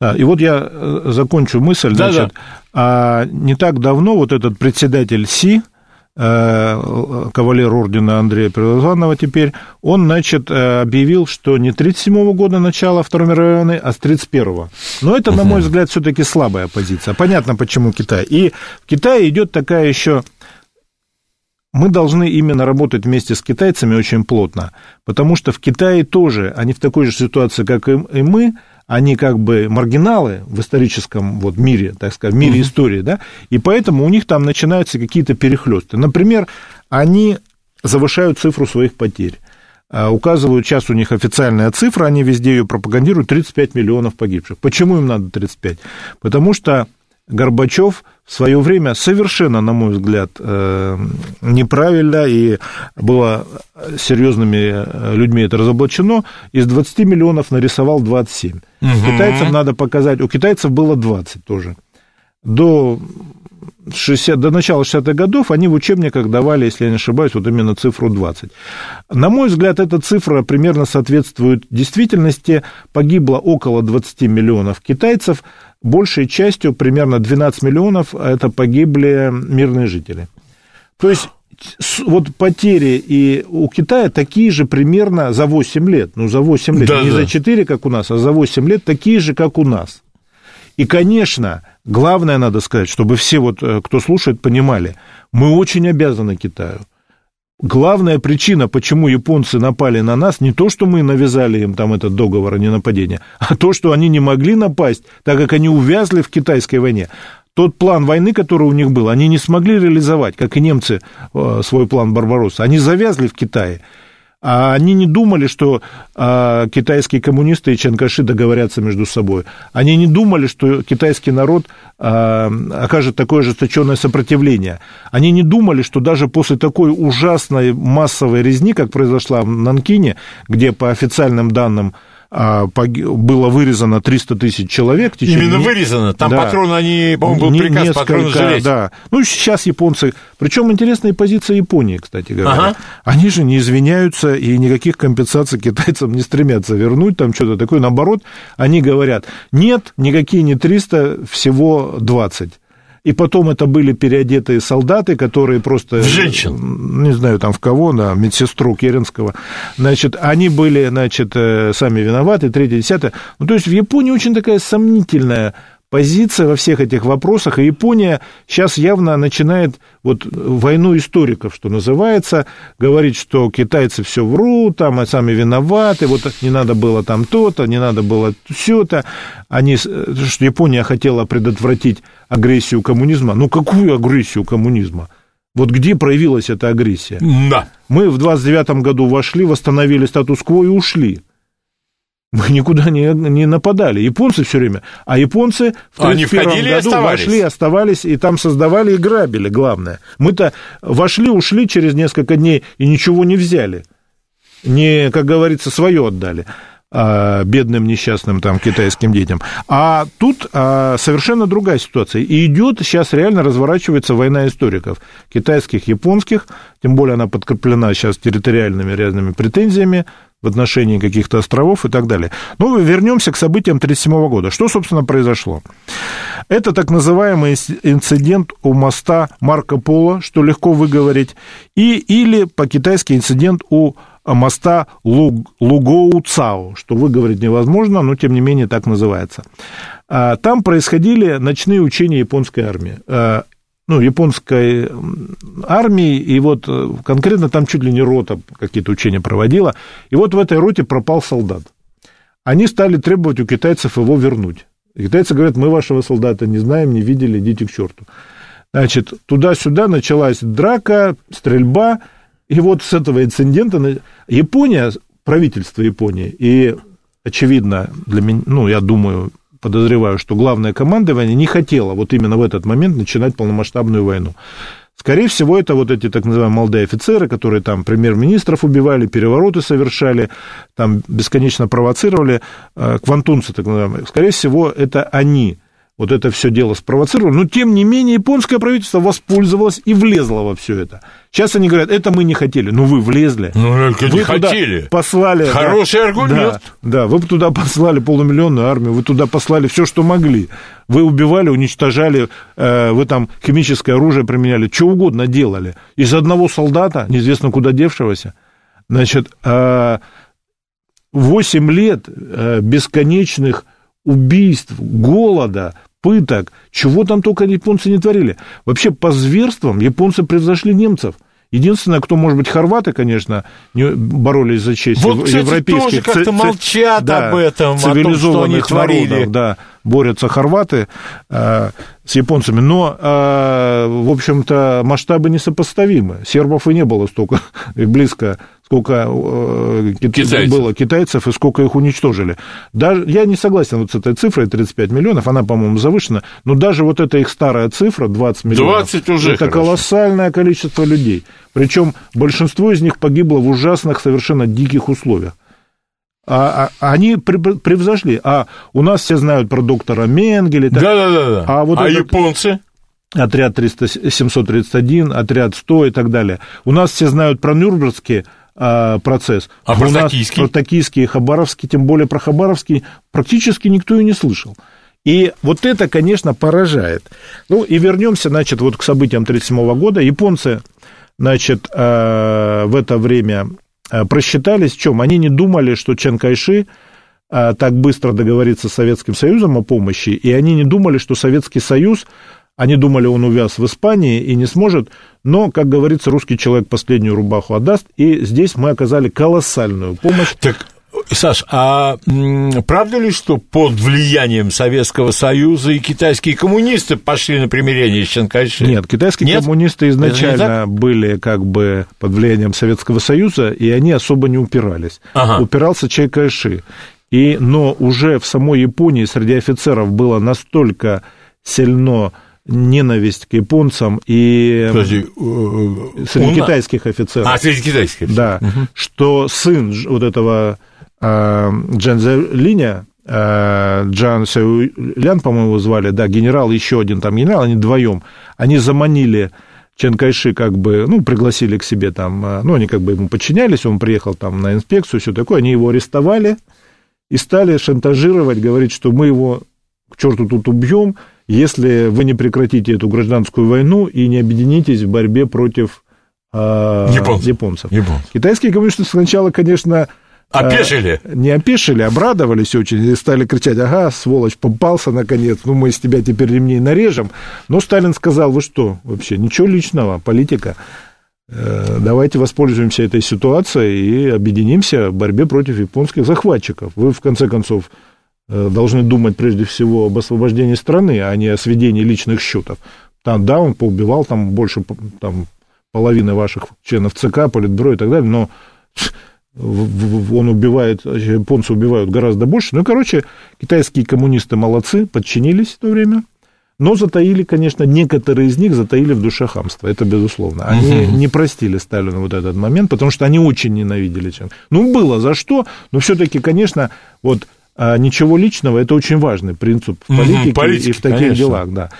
Да, и вот я э, закончу мысль. Да, значит, да. А не так давно вот этот председатель Си, кавалер ордена Андрея Первозванного теперь, он, значит, э, объявил, что не 37 года начала Второй мировой войны, а с 31-го. Но это, на мой взгляд, все-таки слабая позиция. Понятно, почему Китай. И в Китае идет такая еще мы должны именно работать вместе с китайцами очень плотно, потому что в Китае тоже, они в такой же ситуации, как и мы, они как бы маргиналы в историческом вот мире, так сказать, в мире mm-hmm. истории, да, и поэтому у них там начинаются какие-то перехлесты. Например, они завышают цифру своих потерь. А, указывают, сейчас у них официальная цифра, они везде ее пропагандируют, 35 миллионов погибших. Почему им надо 35? Потому что Горбачев в свое время совершенно, на мой взгляд, э, неправильно и было серьезными э, людьми это разоблачено, из 20 миллионов нарисовал 27. Угу. Китайцам надо показать, у китайцев было 20 тоже. До 60, до начала 60-х годов они в учебниках давали, если я не ошибаюсь, вот именно цифру 20. На мой взгляд, эта цифра примерно соответствует действительности. Погибло около 20 миллионов китайцев, большей частью, примерно 12 миллионов, это погибли мирные жители. То есть вот потери и у Китая такие же примерно за 8 лет, ну, за 8 лет, да, не да. за 4, как у нас, а за 8 лет такие же, как у нас. И, конечно, главное надо сказать, чтобы все, вот, э, кто слушает, понимали, мы очень обязаны Китаю. Главная причина, почему японцы напали на нас, не то, что мы навязали им там этот договор о ненападении, а то, что они не могли напасть, так как они увязли в китайской войне. Тот план войны, который у них был, они не смогли реализовать, как и немцы э, свой план Барбаросса. Они завязли в Китае. А они не думали, что а, китайские коммунисты и Чанкаши договорятся между собой. Они не думали, что китайский народ а, окажет такое ожесточенное сопротивление. Они не думали, что даже после такой ужасной массовой резни, как произошла в Нанкине, где по официальным данным было вырезано 300 тысяч человек. Именно вырезано, там да. патроны, они, по-моему, был приказ Несколько, патроны жалеть. Да, ну сейчас японцы, причем интересная позиция Японии, кстати говоря. Ага. Они же не извиняются и никаких компенсаций китайцам не стремятся вернуть, там что-то такое, наоборот, они говорят, нет, никакие не 300, всего 20 и потом это были переодетые солдаты, которые просто... В женщин. Не знаю, там в кого, на медсестру Керенского. Значит, они были, значит, э, сами виноваты, третье, десятое. Ну, то есть в Японии очень такая сомнительная позиция во всех этих вопросах, и Япония сейчас явно начинает вот войну историков, что называется, говорить, что китайцы все врут, там, а сами виноваты, вот не надо было там то-то, не надо было все-то, они, что Япония хотела предотвратить агрессию коммунизма, ну какую агрессию коммунизма? Вот где проявилась эта агрессия? Да. Мы в 29 году вошли, восстановили статус-кво и ушли. Мы никуда не, не нападали. Японцы все время. А японцы в 1931 году оставались. вошли, оставались, и там создавали и грабили, главное. Мы-то вошли, ушли через несколько дней и ничего не взяли. Не, как говорится, свое отдали а, бедным несчастным там китайским детям. А тут а, совершенно другая ситуация. И идет сейчас реально разворачивается война историков китайских, японских, тем более она подкреплена сейчас территориальными разными претензиями в отношении каких-то островов и так далее. Ну, вернемся к событиям 1937 года. Что, собственно, произошло? Это так называемый инцидент у моста Марко Поло, что легко выговорить, и, или по-китайски инцидент у моста Лугоу-Цао, что выговорить невозможно, но тем не менее так называется. А, там происходили ночные учения японской армии. Ну, японской армии, и вот э, конкретно там чуть ли не рота какие-то учения проводила, и вот в этой роте пропал солдат. Они стали требовать у китайцев его вернуть. Китайцы говорят, мы вашего солдата не знаем, не видели, идите к черту. Значит, туда-сюда началась драка, стрельба, и вот с этого инцидента Япония, правительство Японии, и очевидно для меня, ну, я думаю, подозреваю, что главное командование не хотело вот именно в этот момент начинать полномасштабную войну. Скорее всего, это вот эти так называемые молодые офицеры, которые там премьер-министров убивали, перевороты совершали, там бесконечно провоцировали, э, квантунцы так называемые. Скорее всего, это они вот это все дело спровоцировали, но тем не менее японское правительство воспользовалось и влезло во все это. Сейчас они говорят, это мы не хотели. Ну, вы влезли. Ну, только вы не хотели. послали... Хороший да, аргумент. Да, да, вы туда послали полумиллионную армию, вы туда послали все, что могли. Вы убивали, уничтожали, э, вы там химическое оружие применяли, что угодно делали. Из одного солдата, неизвестно куда девшегося, значит, э, 8 лет э, бесконечных убийств, голода, пыток, чего там только японцы не творили. Вообще, по зверствам японцы превзошли немцев. Единственное, кто, может быть, хорваты, конечно, не боролись за честь вот, кстати, европейских. тоже как-то молчат да, об этом, цивилизованных о том, что они творили. Народов, да, борются хорваты э, с японцами, но, э, в общем-то, масштабы несопоставимы. Сербов и не было столько близко сколько э, китайцев. было китайцев и сколько их уничтожили. Даже, я не согласен вот с этой цифрой 35 миллионов, она, по-моему, завышена, но даже вот эта их старая цифра, 20 миллионов, 20 уже это хорошо. колоссальное количество людей. Причем большинство из них погибло в ужасных, совершенно диких условиях. А, а, они превзошли. А у нас все знают про доктора Менгеля. Да, да, да. да. А, вот а этот... японцы? Отряд 300, 731, отряд 100 и так далее. У нас все знают про Нюрнбергские а, процесс. А про токийский? Про токийский и хабаровский, тем более про хабаровский, практически никто и не слышал. И вот это, конечно, поражает. Ну, и вернемся, значит, вот к событиям 1937 года. Японцы, значит, а, в это время а, просчитались в чем? Они не думали, что Чен Кайши так быстро договорится с Советским Союзом о помощи, и они не думали, что Советский Союз они думали, он увяз в Испании и не сможет, но, как говорится, русский человек последнюю рубаху отдаст, и здесь мы оказали колоссальную помощь. Так Саш, а правда ли, что под влиянием Советского Союза и китайские коммунисты пошли на примирение с Чанкайши? Нет, китайские Нет? коммунисты изначально были как бы под влиянием Советского Союза, и они особо не упирались. Ага. Упирался Чай Кайши. И, но уже в самой Японии среди офицеров было настолько сильно ненависть к японцам и Подожди, э, среди он... китайских офицеров. А, среди китайских Да, угу. что сын вот этого Джан Линя, Джан Сяулян, по-моему, звали, да, генерал, еще один там генерал, они вдвоем, они заманили Чен Кайши как бы, ну, пригласили к себе там, ну, они как бы ему подчинялись, он приехал там на инспекцию, все такое, они его арестовали и стали шантажировать, говорить, что мы его к черту тут убьем, если вы не прекратите эту гражданскую войну и не объединитесь в борьбе против э, японцев. японцев. японцев. Китайские коммунисты сначала, конечно, Опешили? А, не опешили, обрадовались очень и стали кричать, ага, сволочь, попался наконец, ну мы из тебя теперь ремней нарежем. Но Сталин сказал, вы что, вообще, ничего личного, политика. Э, давайте воспользуемся этой ситуацией и объединимся в борьбе против японских захватчиков. Вы, в конце концов, э, должны думать прежде всего об освобождении страны, а не о сведении личных счетов. Там, да, он поубивал там больше там, половины ваших членов ЦК, Политбюро и так далее, но он убивает, японцы убивают гораздо больше. Ну, короче, китайские коммунисты молодцы, подчинились в то время, но затаили, конечно, некоторые из них затаили в душе хамство, это безусловно. Они угу. не простили Сталину вот этот момент, потому что они очень ненавидели чем. Ну, было за что, но все-таки, конечно, вот ничего личного, это очень важный принцип в политике, угу, политике и в таких конечно. делах, да.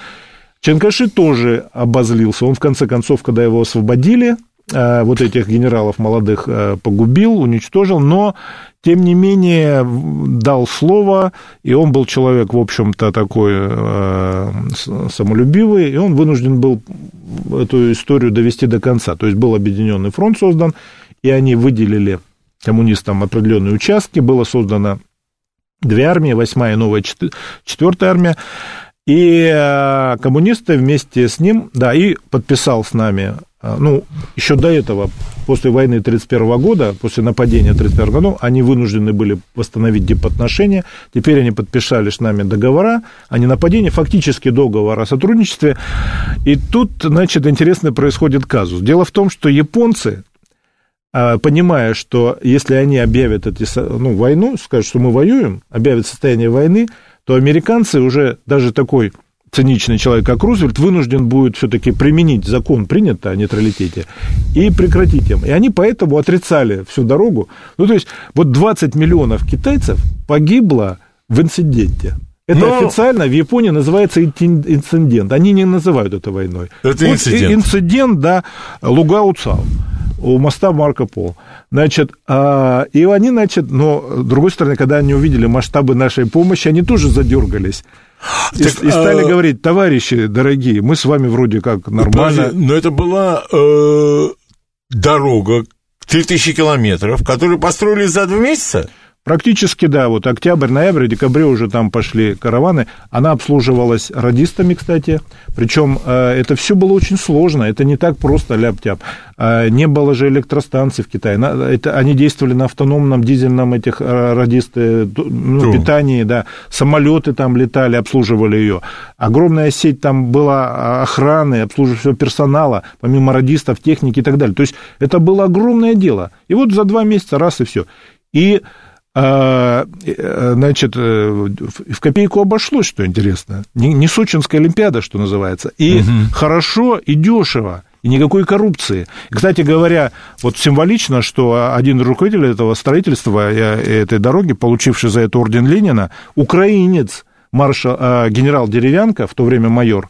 Ченкаши тоже обозлился. Он, в конце концов, когда его освободили, Э, вот этих генералов молодых э, погубил, уничтожил, но, тем не менее, дал слово, и он был человек, в общем-то, такой самолюбивый, и он вынужден был эту историю довести до конца. То есть был объединенный фронт создан, и они выделили коммунистам определенные участки, было создано две армии, восьмая и новая четвертая армия, и коммунисты вместе с ним, да, и подписал с нами а, ну, еще до этого, после войны 1931 года, после нападения 1931 года, они вынуждены были восстановить дипотношения. Теперь они подписали с нами договора о ненападении, фактически договор о сотрудничестве. И тут, значит, интересно происходит казус. Дело в том, что японцы, понимая, что если они объявят эти, ну, войну, скажут, что мы воюем, объявят состояние войны, то американцы уже даже такой циничный человек, как Рузвельт, вынужден будет все-таки применить закон, принятый о нейтралитете, и прекратить им. И они поэтому отрицали всю дорогу. Ну, то есть, вот 20 миллионов китайцев погибло в инциденте. Это Но... официально в Японии называется инцидент. Они не называют это войной. Это вот инцидент. Инцидент, да, Лугау Цао у моста Марко Пол. Значит, а, и они, значит, но, с другой стороны, когда они увидели масштабы нашей помощи, они тоже задергались. И, так, и стали а... говорить, товарищи дорогие, мы с вами вроде как нормально. Подожди, но это была э, дорога 3000 километров, которую построили за два месяца? Практически, да, вот октябрь, ноябрь, декабре уже там пошли караваны. Она обслуживалась радистами, кстати. Причем э, это все было очень сложно, это не так просто ляп-тяп. Э, не было же электростанций в Китае. Это, они действовали на автономном дизельном этих э, радисты, ну, питании, да. Самолеты там летали, обслуживали ее. Огромная сеть там была охраны, обслуживающего персонала, помимо радистов, техники и так далее. То есть это было огромное дело. И вот за два месяца раз и все. И а, э, значит, э, в копейку обошлось, что интересно. Не, не Сочинская Олимпиада, что называется. И угу. хорошо, и дешево. И никакой коррупции. Кстати говоря, вот символично, что один из руководителей этого строительства этой дороги, получивший за это орден Ленина, украинец, маршал, генерал Деревянко, в то время майор,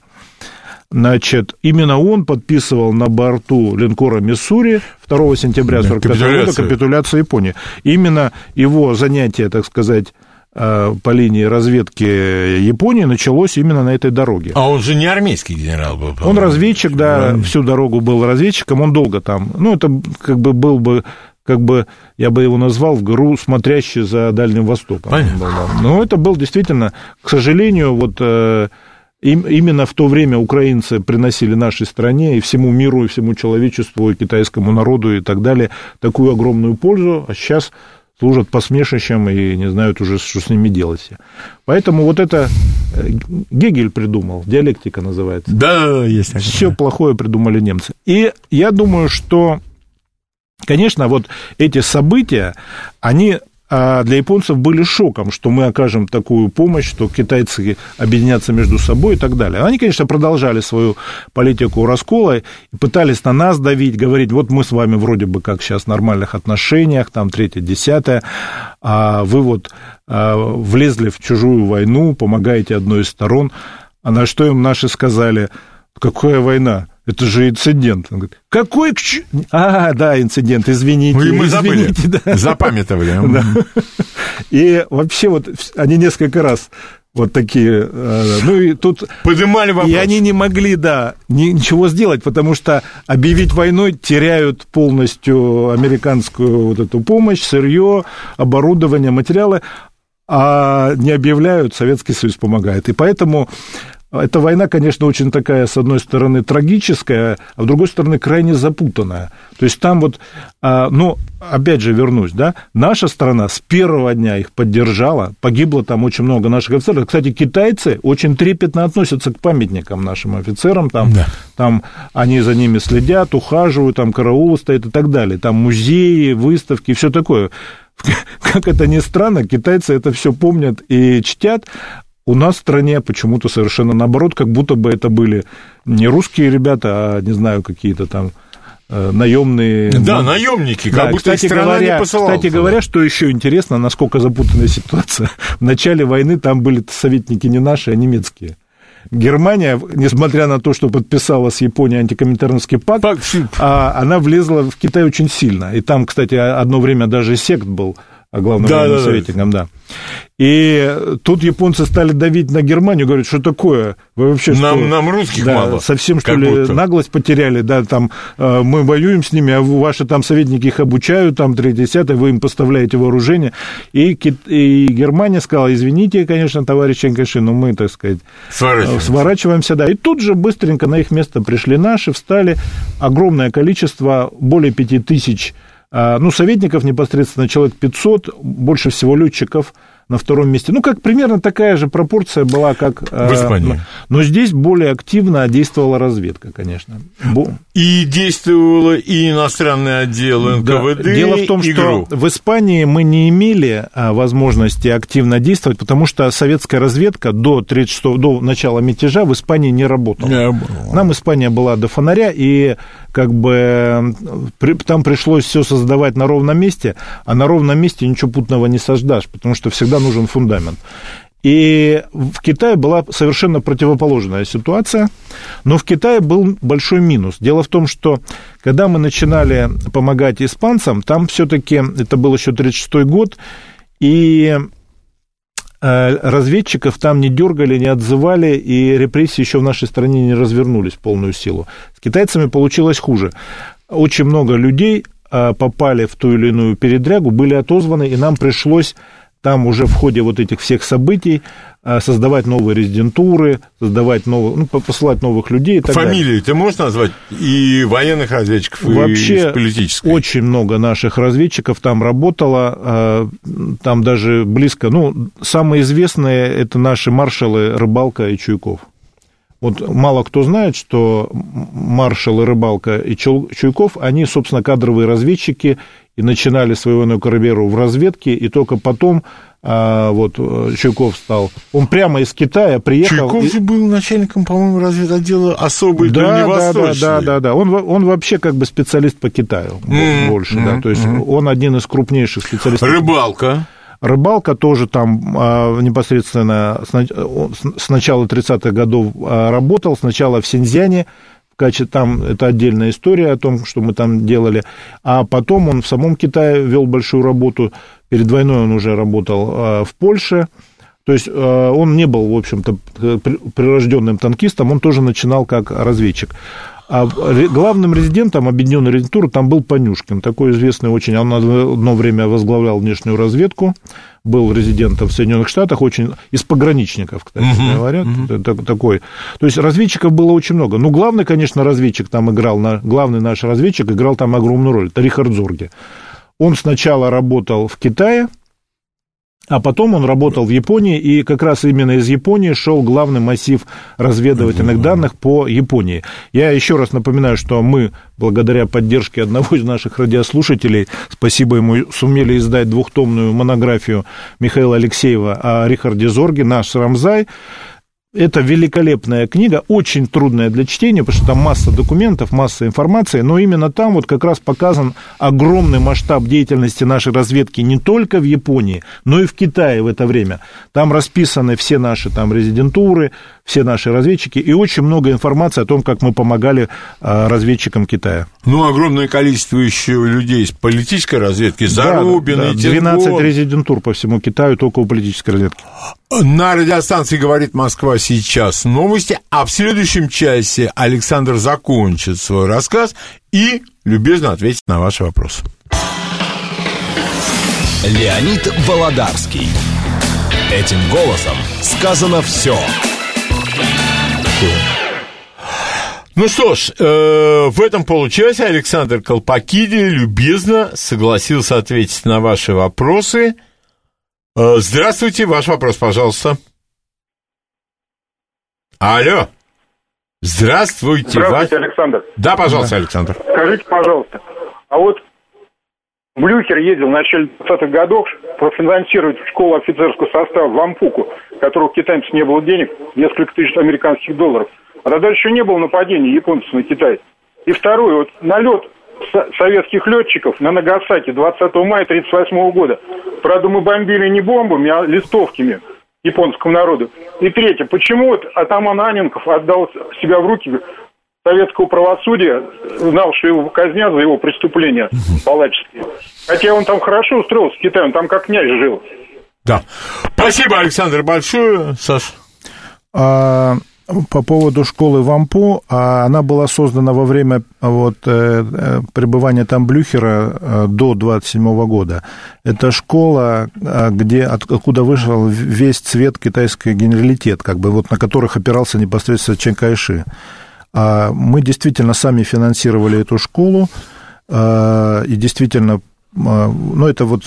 Значит, именно он подписывал на борту линкора «Миссури» 2 сентября 1945 года капитуляцию Японии. Именно его занятие, так сказать, э, по линии разведки Японии началось именно на этой дороге. А он же не армейский генерал был? Он разведчик, да, всю дорогу был разведчиком, он долго там, ну, это как бы был бы как бы я бы его назвал в ГРУ смотрящий за Дальним Востоком. Понятно. Но это был действительно, к сожалению, вот э, им, именно в то время украинцы приносили нашей стране и всему миру, и всему человечеству, и китайскому народу и так далее такую огромную пользу, а сейчас служат посмешищем и не знают уже, что с ними делать. Поэтому вот это э, Гегель придумал, диалектика называется. Да, есть. Все плохое придумали немцы. И я думаю, что, конечно, вот эти события, они а, для японцев были шоком, что мы окажем такую помощь, что китайцы объединятся между собой и так далее. Они, конечно, продолжали свою политику раскола и пытались на нас давить, говорить, вот мы с вами вроде бы как сейчас в нормальных отношениях, там третье, десятое, а вы вот а, влезли в чужую войну, помогаете одной из сторон. А на что им наши сказали, какая война? Это же инцидент. Он говорит, какой к ч... А, да, инцидент, извините. И мы извините, забыли, да. запамятовали. Да. И вообще вот они несколько раз вот такие, э, ну и тут... Поднимали вопрос. И они не могли, да, ничего сделать, потому что объявить войной теряют полностью американскую вот эту помощь, сырье, оборудование, материалы, а не объявляют, Советский Союз помогает. И поэтому эта война, конечно, очень такая, с одной стороны, трагическая, а с другой стороны, крайне запутанная. То есть там вот, а, ну, опять же вернусь, да, наша страна с первого дня их поддержала, погибло там очень много наших офицеров. Кстати, китайцы очень трепетно относятся к памятникам нашим офицерам, там, да. там они за ними следят, ухаживают, там караулы стоят и так далее. Там музеи, выставки, все такое как это ни странно, китайцы это все помнят и чтят, у нас в стране почему-то совершенно наоборот, как будто бы это были не русские ребята, а, не знаю, какие-то там э, наемные. Да, ну, наемники, как да, будто кстати говоря, не Кстати говоря, что еще интересно, насколько запутанная ситуация. В начале войны там были советники не наши, а немецкие. Германия, несмотря на то, что подписала с Японией антикоминтерновский пакт, пакт, а, она влезла в Китай очень сильно. И там, кстати, одно время даже сект был главным да, военным да, советником, да. И тут японцы стали давить на Германию, говорят, что такое? Вы вообще нам, что? Нам русских да, мало. Совсем, что ли, будто. наглость потеряли, да, там э, мы воюем с ними, а ваши там советники их обучают, там 3-10, вы им поставляете вооружение. И, и Германия сказала, извините, конечно, товарищ Энкаши, но мы, так сказать, сворачиваемся. сворачиваемся, да. И тут же быстренько на их место пришли наши, встали, огромное количество, более 5 тысяч ну, советников непосредственно человек 500, больше всего летчиков – на втором месте. Ну, как примерно такая же пропорция была, как... В э, Испании. Но, но здесь более активно действовала разведка, конечно. И действовало и иностранный отдел НКВД, да. Дело в том, и что в Испании мы не имели а, возможности активно действовать, потому что советская разведка до, 36, до начала мятежа в Испании не работала. Не Нам Испания была до фонаря, и как бы там пришлось все создавать на ровном месте, а на ровном месте ничего путного не создашь, потому что всегда нужен фундамент. И в Китае была совершенно противоположная ситуация, но в Китае был большой минус. Дело в том, что когда мы начинали помогать испанцам, там все-таки, это был еще 1936 год, и э, разведчиков там не дергали, не отзывали, и репрессии еще в нашей стране не развернулись в полную силу. С китайцами получилось хуже. Очень много людей э, попали в ту или иную передрягу, были отозваны, и нам пришлось там уже в ходе вот этих всех событий а, создавать новые резидентуры, создавать новые, ну, посылать новых людей и так Фамилии далее. ты можешь назвать? И военных разведчиков, Вообще, и политических? очень много наших разведчиков там работало, а, там даже близко, ну, самые известные это наши маршалы Рыбалка и Чуйков. Вот мало кто знает, что маршалы Рыбалка и Чуйков, они, собственно, кадровые разведчики и начинали свою военную карьеру в разведке, и только потом а, вот Чуйков стал. Он прямо из Китая приехал. Чуйков же был начальником, по-моему, разведотдела особой да, да, да, да, да, да. Он, он вообще как бы специалист по Китаю mm-hmm. больше, mm-hmm. да. То есть mm-hmm. он один из крупнейших специалистов. Рыбалка. Рыбалка тоже там а, непосредственно с начала 30-х годов а, работал, сначала в Синьцзяне, качестве, там это отдельная история о том, что мы там делали, а потом он в самом Китае вел большую работу, перед войной он уже работал а, в Польше, то есть он не был, в общем-то, прирожденным танкистом, он тоже начинал как разведчик. А главным резидентом объединенной резидентуры там был Панюшкин, такой известный очень, он одно время возглавлял внешнюю разведку, был резидентом в Соединенных Штатах, очень из пограничников, кстати uh-huh, говоря, uh-huh. такой. То есть разведчиков было очень много. Ну, главный, конечно, разведчик там играл, главный наш разведчик играл там огромную роль, это Рихард Зорге. Он сначала работал в Китае, А потом он работал в Японии, и как раз именно из Японии шел главный массив разведывательных данных по Японии. Я еще раз напоминаю, что мы, благодаря поддержке одного из наших радиослушателей, спасибо ему, сумели издать двухтомную монографию Михаила Алексеева о Рихарде Зорге, наш Рамзай, это великолепная книга, очень трудная для чтения, потому что там масса документов, масса информации, но именно там вот как раз показан огромный масштаб деятельности нашей разведки не только в Японии, но и в Китае в это время. Там расписаны все наши там резидентуры, все наши разведчики, и очень много информации о том, как мы помогали а, разведчикам Китая. Ну, огромное количество еще людей из политической разведки, Зарубин, да, да, 12 Тергон. резидентур по всему Китаю только у политической разведки. На радиостанции «Говорит Москва» сейчас новости, а в следующем часе Александр закончит свой рассказ и любезно ответит на ваши вопросы. Леонид Володарский. Этим голосом сказано все. Ну что ж, э, в этом получасе Александр Колпакиди любезно согласился ответить на ваши вопросы. Э, здравствуйте, ваш вопрос, пожалуйста. Алло. Здравствуйте. Здравствуйте, ваш... Александр. Да, пожалуйста, да. Александр. Скажите, пожалуйста, а вот Блюхер ездил в начале 20-х годов профинансировать школу офицерского состава в Ампуку, которого у китайцев не было денег, несколько тысяч американских долларов. А тогда еще не было нападения японцев на Китай. И второй, вот налет советских летчиков на Нагасаки 20 мая 1938 года. Правда, мы бомбили не бомбами, а листовками японскому народу. И третье, почему вот атаман Аненков отдал себя в руки советского правосудия, знал, что его казнят за его преступления палаческие. Хотя он там хорошо устроился в Китае, он там как князь жил. Да. Спасибо, Александр, большое. Саш. А, по поводу школы Вампу, а она была создана во время вот, э, э, пребывания там Блюхера э, до 27 года. Это школа, где, откуда вышел весь цвет китайский генералитет, как бы, вот, на которых опирался непосредственно Чен Кайши. А мы действительно сами финансировали эту школу, и действительно, ну, это вот,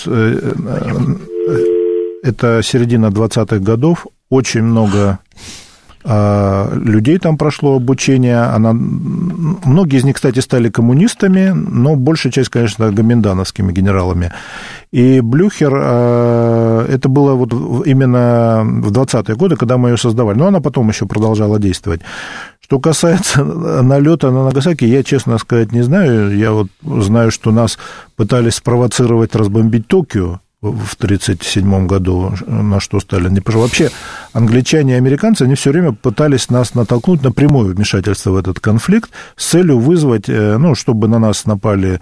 это середина 20-х годов, очень много а, людей там прошло обучение. Она... Многие из них, кстати, стали коммунистами, но большая часть, конечно, гоминдановскими генералами. И Блюхер, а, это было вот именно в 20-е годы, когда мы ее создавали. Но она потом еще продолжала действовать. Что касается налета на Нагасаки, я, честно сказать, не знаю. Я вот знаю, что нас пытались спровоцировать разбомбить Токио, в 1937 году, на что Сталин не пошел. Вообще, англичане и американцы, они все время пытались нас натолкнуть на прямое вмешательство в этот конфликт с целью вызвать, э, ну, чтобы на нас напали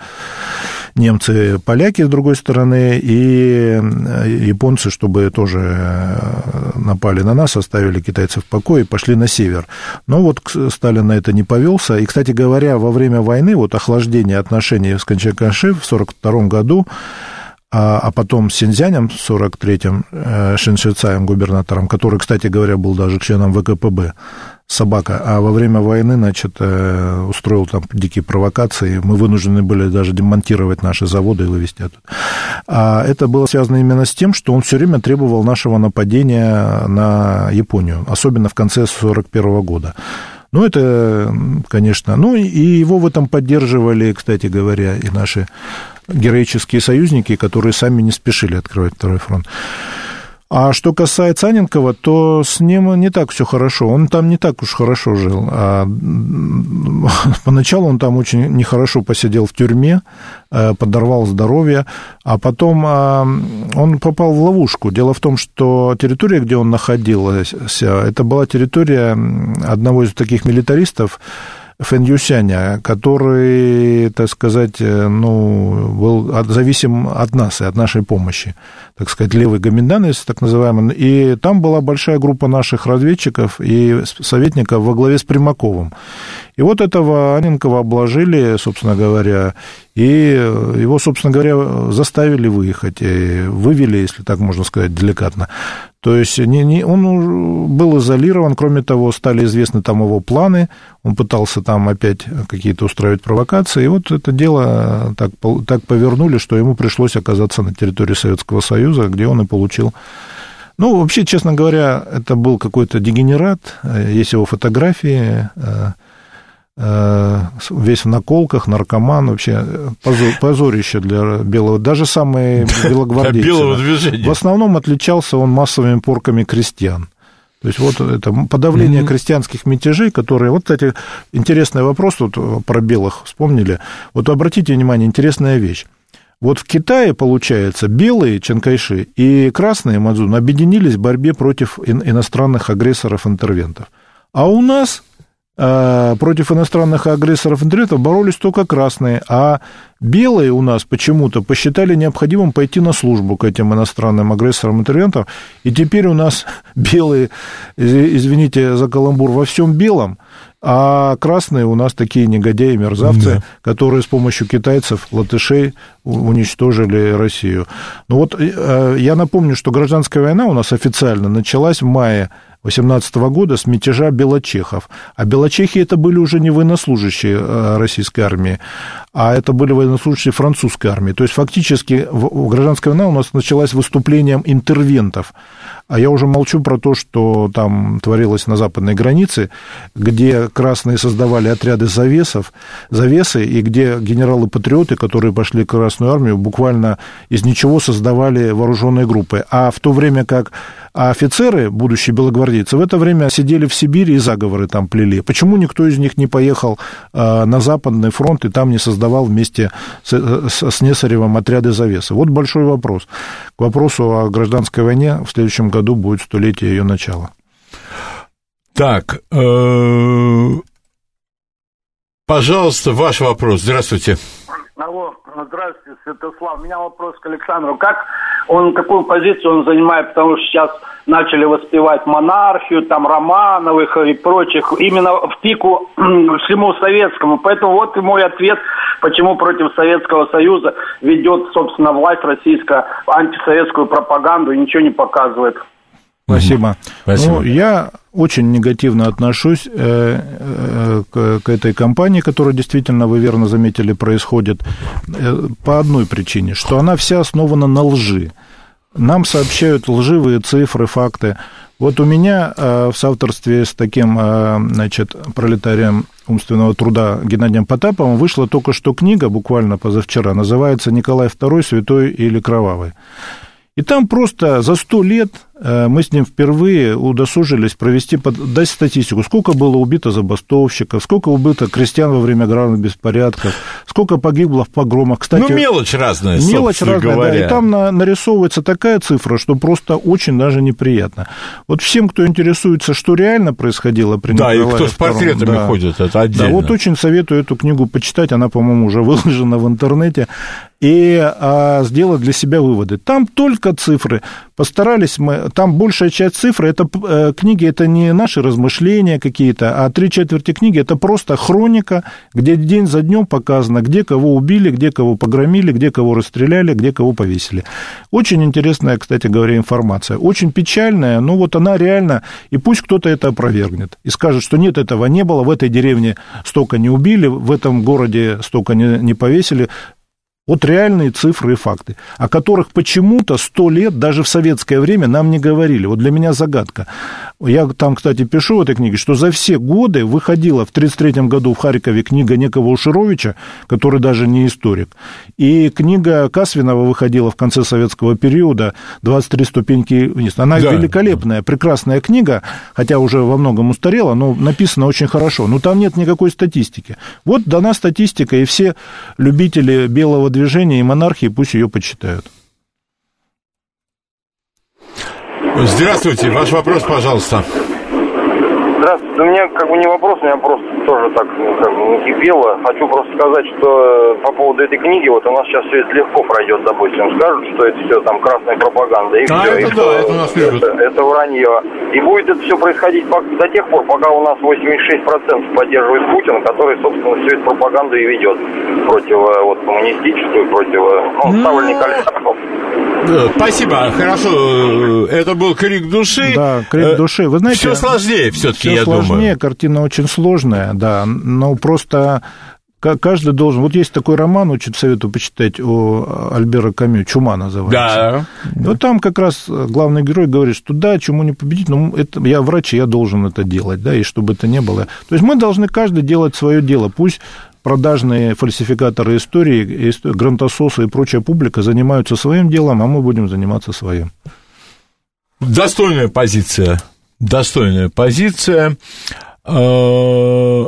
немцы, поляки с другой стороны, и э, японцы, чтобы тоже э, напали на нас, оставили китайцев в покое и пошли на север. Но вот Сталин на это не повелся. И, кстати говоря, во время войны, вот охлаждение отношений с Кончакаши в 1942 году, а, а потом с Синьцзянем, 43-м, э, Шиншицаем, губернатором, который, кстати говоря, был даже членом ВКПБ, собака, а во время войны, значит, э, устроил там дикие провокации, мы вынуждены были даже демонтировать наши заводы и вывести оттуда. А это было связано именно с тем, что он все время требовал нашего нападения на Японию, особенно в конце 41 года. Ну, это, конечно, ну, и его в этом поддерживали, кстати говоря, и наши героические союзники, которые сами не спешили открывать второй фронт. А что касается Аненкова, то с ним не так все хорошо. Он там не так уж хорошо жил. А поначалу он там очень нехорошо посидел в тюрьме, э, подорвал здоровье, а потом а, он попал в ловушку. Дело в том, что территория, где он находился, это была территория одного из таких милитаристов, Фэн Юсяня, который, так сказать, э, ну, был зависим от нас и от нашей помощи, так сказать, левый гоминданец, так называемый. И там была большая группа наших разведчиков и советников во главе с Примаковым. И вот этого Аненкова обложили, собственно говоря, и его, собственно говоря, заставили выехать, вывели, если так можно сказать, деликатно. То есть не, не, он был изолирован, кроме того, стали известны там его планы, он пытался там опять какие-то устраивать провокации, и вот это дело так, так повернули, что ему пришлось оказаться на территории Советского Союза, где он и получил. Ну, вообще, честно говоря, это был какой-то дегенерат, есть его фотографии, э, весь в наколках, наркоман, вообще позор, позорище для белого, даже самые белогвардейцы. белого движения. В основном отличался он массовыми порками крестьян. То есть вот это подавление mm-hmm. крестьянских мятежей, которые... Вот, кстати, интересный вопрос вот про белых вспомнили. Вот обратите внимание, интересная вещь. Вот в Китае, получается, белые Чанкайши и красные Мадзун объединились в борьбе против иностранных агрессоров-интервентов. А у нас э, против иностранных агрессоров-интервентов боролись только красные, а белые у нас почему-то посчитали необходимым пойти на службу к этим иностранным агрессорам-интервентам, и теперь у нас белые, извините за каламбур, во всем белом – а красные у нас такие негодяи, мерзавцы, да. которые с помощью китайцев, латышей уничтожили Россию. Ну вот э, я напомню, что гражданская война у нас официально началась в мае 18 года с мятежа белочехов. А белочехи это были уже не военнослужащие э, российской армии, а это были военнослужащие французской армии. То есть фактически гражданская война у нас началась выступлением интервентов. А я уже молчу про то, что там творилось на западной границе, где красные создавали отряды завесов, завесы, и где генералы-патриоты, которые пошли в Красную армию, буквально из ничего создавали вооруженные группы. А в то время как офицеры, будущие белогвардейцы, в это время сидели в Сибири и заговоры там плели. Почему никто из них не поехал э, на Западный фронт и там не создавал вместе с, с, с Несаревым отряды завесы? Вот большой вопрос. К вопросу о гражданской войне в следующем году году будет столетие ее начала. Так, э, пожалуйста, ваш вопрос. Здравствуйте. Алло, здравствуйте, Святослав. У меня вопрос к Александру. Как он, какую позицию он занимает, потому что сейчас начали воспевать монархию, там, Романовых и прочих, именно в пику всему советскому. Поэтому вот и мой ответ, почему против Советского Союза ведет, собственно, власть российская антисоветскую пропаганду и ничего не показывает. Спасибо. Спасибо. Ну, я очень негативно отношусь э, э, к, этой кампании, которая действительно, вы верно заметили, происходит э, по одной причине, что она вся основана на лжи. Нам сообщают лживые цифры, факты. Вот у меня в соавторстве с таким, значит, пролетарием умственного труда Геннадием Потаповым вышла только что книга, буквально позавчера, называется «Николай II. Святой или Кровавый». И там просто за сто лет мы с ним впервые удосужились провести, дать статистику, сколько было убито забастовщиков, сколько убито крестьян во время аграрных беспорядков, сколько погибло в погромах. Кстати, ну, мелочь разная, Мелочь разная, говоря. да, и там на, нарисовывается такая цифра, что просто очень даже неприятно. Вот всем, кто интересуется, что реально происходило при Да, Николае и кто с портретами да, ходит, это отдельно. Да, вот очень советую эту книгу почитать, она, по-моему, уже выложена в интернете, и а, сделать для себя выводы. Там только цифры. Постарались мы, там большая часть цифр, это э, книги, это не наши размышления какие-то, а три четверти книги это просто хроника, где день за днем показано, где кого убили, где кого погромили, где кого расстреляли, где кого повесили. Очень интересная, кстати говоря, информация. Очень печальная, но вот она реально, и пусть кто-то это опровергнет и скажет, что нет, этого не было, в этой деревне столько не убили, в этом городе столько не, не повесили. Вот реальные цифры и факты, о которых почему-то сто лет даже в советское время нам не говорили. Вот для меня загадка. Я там, кстати, пишу в этой книге, что за все годы выходила в 1933 году в Харькове книга некого Ушировича, который даже не историк, и книга Касвинова выходила в конце советского периода «23 ступеньки вниз». Она да. великолепная, прекрасная книга, хотя уже во многом устарела, но написана очень хорошо. Но там нет никакой статистики. Вот дана статистика, и все любители белого движения и монархии пусть ее почитают. Здравствуйте, ваш вопрос, пожалуйста. Здравствуйте. У меня как бы не вопрос, у меня просто тоже так ну, как бы накипело. Хочу просто сказать, что э, по поводу этой книги, вот у нас сейчас все это легко пройдет, допустим, скажут, что это все там красная пропаганда и а, все. Это, и да, что это у нас любят. Это, это вранье. И будет это все происходить до тех пор, пока у нас 86% поддерживает Путин, который, собственно, всю эту пропаганду и ведет против э, вот, коммунистическую, против э, ну, ставленника олигархов. Э, Спасибо, хорошо. э, Это был крик души. Да, крик Э, души. Вы знаете, Все сложнее все-таки, Все я сложнее, думаю. картина очень сложная, да, но просто ка- каждый должен... Вот есть такой роман, очень советую почитать, о Альбера Камю, «Чума» называется. Да. И вот там как раз главный герой говорит, что да, чему не победить, но это, я врач, и я должен это делать, да, и чтобы это не было. То есть мы должны каждый делать свое дело. Пусть продажные фальсификаторы истории, грантососы и прочая публика занимаются своим делом, а мы будем заниматься своим. Достойная позиция. Достойная позиция. Э,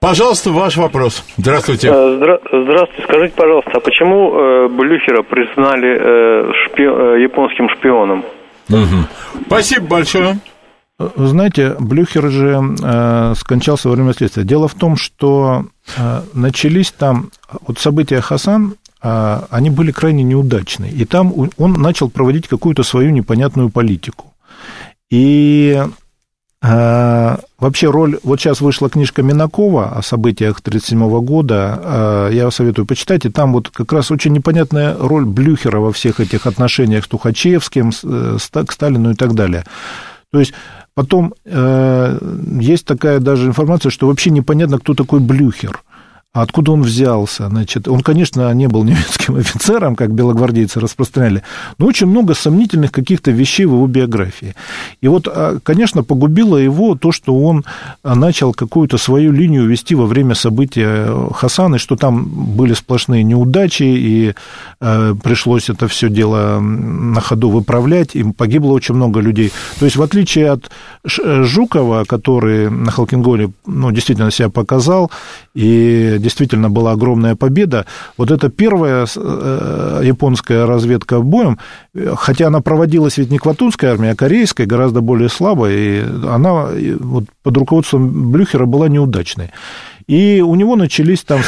Пожалуйста, ваш вопрос. Здравствуйте. Э, здра- Здравствуйте, скажите, пожалуйста, а почему э, Блюхера признали э, шпи- э, японским шпионом? Мгм. Спасибо большое. Знаете, Блюхер же э, скончался во время следствия. Дело в том, что э, начались там вот события Хасан, э, они были крайне неудачные. И там он начал проводить какую-то свою непонятную политику. И э, вообще роль... Вот сейчас вышла книжка Минакова о событиях 1937 года. э, я советую почитать. И там вот как раз очень непонятная роль Блюхера во всех этих отношениях с Тухачевским, с, э, к Сталину и так далее. То есть потом э, есть такая даже информация, что вообще непонятно, кто такой Блюхер. А откуда он взялся? Значит, он, конечно, не был немецким офицером, как белогвардейцы распространяли, но очень много сомнительных каких-то вещей в его биографии. И вот, а, конечно, погубило его то, что он а, начал какую-то свою линию вести во время события Хасана, и что там были сплошные неудачи, и э, пришлось это все дело на ходу выправлять, и погибло очень много людей. То есть, в отличие от э, Жукова, который на Халкинголе ну, действительно себя показал, и действительно была огромная победа, вот эта первая э, японская разведка боем, э, хотя она проводилась ведь не Кватунской армией, а корейской, гораздо более слабой, и она э, вот, под руководством Блюхера была неудачной. И у него начались там...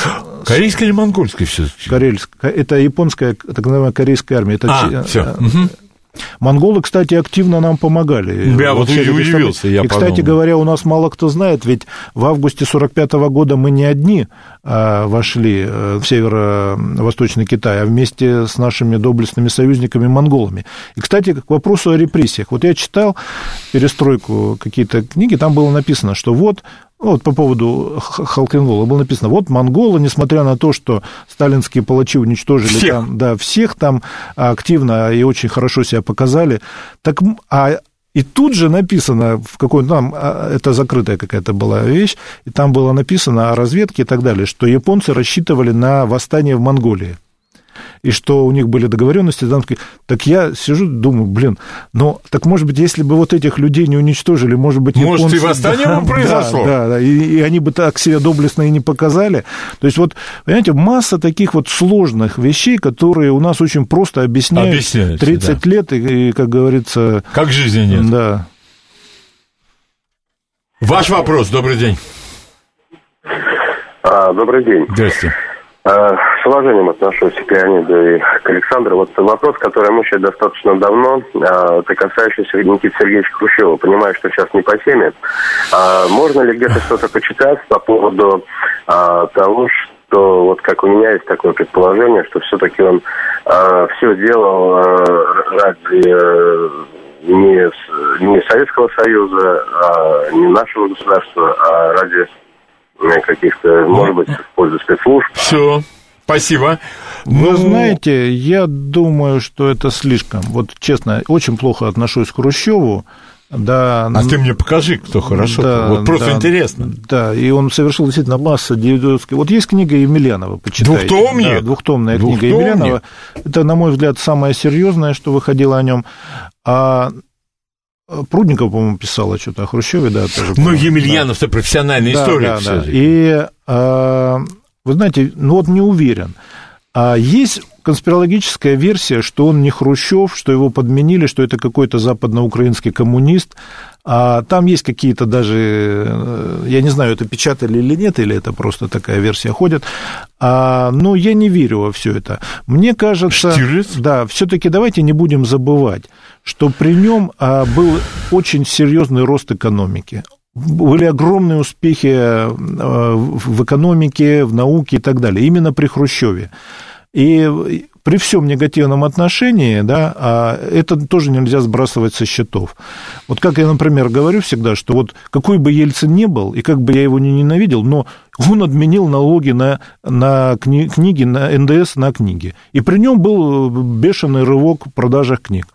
Корейская или монгольская все-таки? Карельск- это японская, так называемая корейская армия. Это А, чи- все. э, Монголы, кстати, активно нам помогали. Я вот и удивился, я И, кстати подумал. говоря, у нас мало кто знает, ведь в августе 45 года мы не одни а, вошли э, в северо-восточный Китай, а вместе с нашими доблестными союзниками монголами. И, кстати, к вопросу о репрессиях. Вот я читал перестройку какие-то книги, там было написано, что вот вот по поводу Х- Халкингола было написано, вот монголы, несмотря на то, что сталинские палачи уничтожили Всех. там, да, всех там активно и очень хорошо себя показали, так, а и тут же написано, в какой там, а, это закрытая какая-то была вещь, и там было написано о разведке и так далее, что японцы рассчитывали на восстание в Монголии и что у них были договоренности, так я сижу, думаю, блин, ну, так может быть, если бы вот этих людей не уничтожили, может быть, Может, и японцы- восстание Да, бы произошло. Да, да, и, и они бы так себя доблестно и не показали. То есть вот, понимаете, масса таких вот сложных вещей, которые у нас очень просто объясняют Объясняются, 30 лет, и, и, как говорится, Как жизни нет. да. Ваш вопрос, добрый день. А, добрый день. Здравствуйте. А, с уважением отношусь к Леониду и к Александру. Вот вопрос, который я мучаю достаточно давно, а, это касающийся Никиты Сергеевича Хрущева. Понимаю, что сейчас не по теме. А, можно ли где-то что-то почитать по поводу а, того, что вот как у меня есть такое предположение, что все-таки он все делал ради э, не, не Советского Союза, а не нашего государства, а ради э, каких-то, может быть, в пользу спецслужб. Все. Спасибо. Вы Ну, знаете, я думаю, что это слишком. Вот честно, очень плохо отношусь к Хрущеву. Да, А ты мне покажи, кто хорошо. Да, вот просто да, интересно. Да, и он совершил действительно массу идиотских... Вот есть книга Емельянова, почитайте. Двухтомник? Да, двухтомная книга? Емельянова. Это, на мой взгляд, самое серьезное, что выходило о нем. А Прудников, по-моему, писала что-то о Хрущеве, да, тоже. Ну, по-моему, да. Емельянов-то профессиональный Да, историк да, да. И, а, вы знаете, ну вот не уверен. А есть конспирологическая версия, что он не Хрущев, что его подменили, что это какой-то западноукраинский коммунист. А там есть какие-то даже, э, я не знаю, это печатали или нет, или это просто такая версия ходит. А, но я не верю во все это. Мне кажется, Штирлиц? да, все-таки давайте не будем забывать, что при нем а, был очень серьезный рост экономики были огромные успехи э, в экономике, в науке и так далее, именно при Хрущеве. И при всем негативном отношении, да, а это тоже нельзя сбрасывать со счетов. Вот как я, например, говорю всегда, что вот какой бы Ельцин ни был, и как бы я его не ненавидел, но он отменил налоги на, на кни, книги, на НДС на книги. И при нем был бешеный рывок в продажах книг.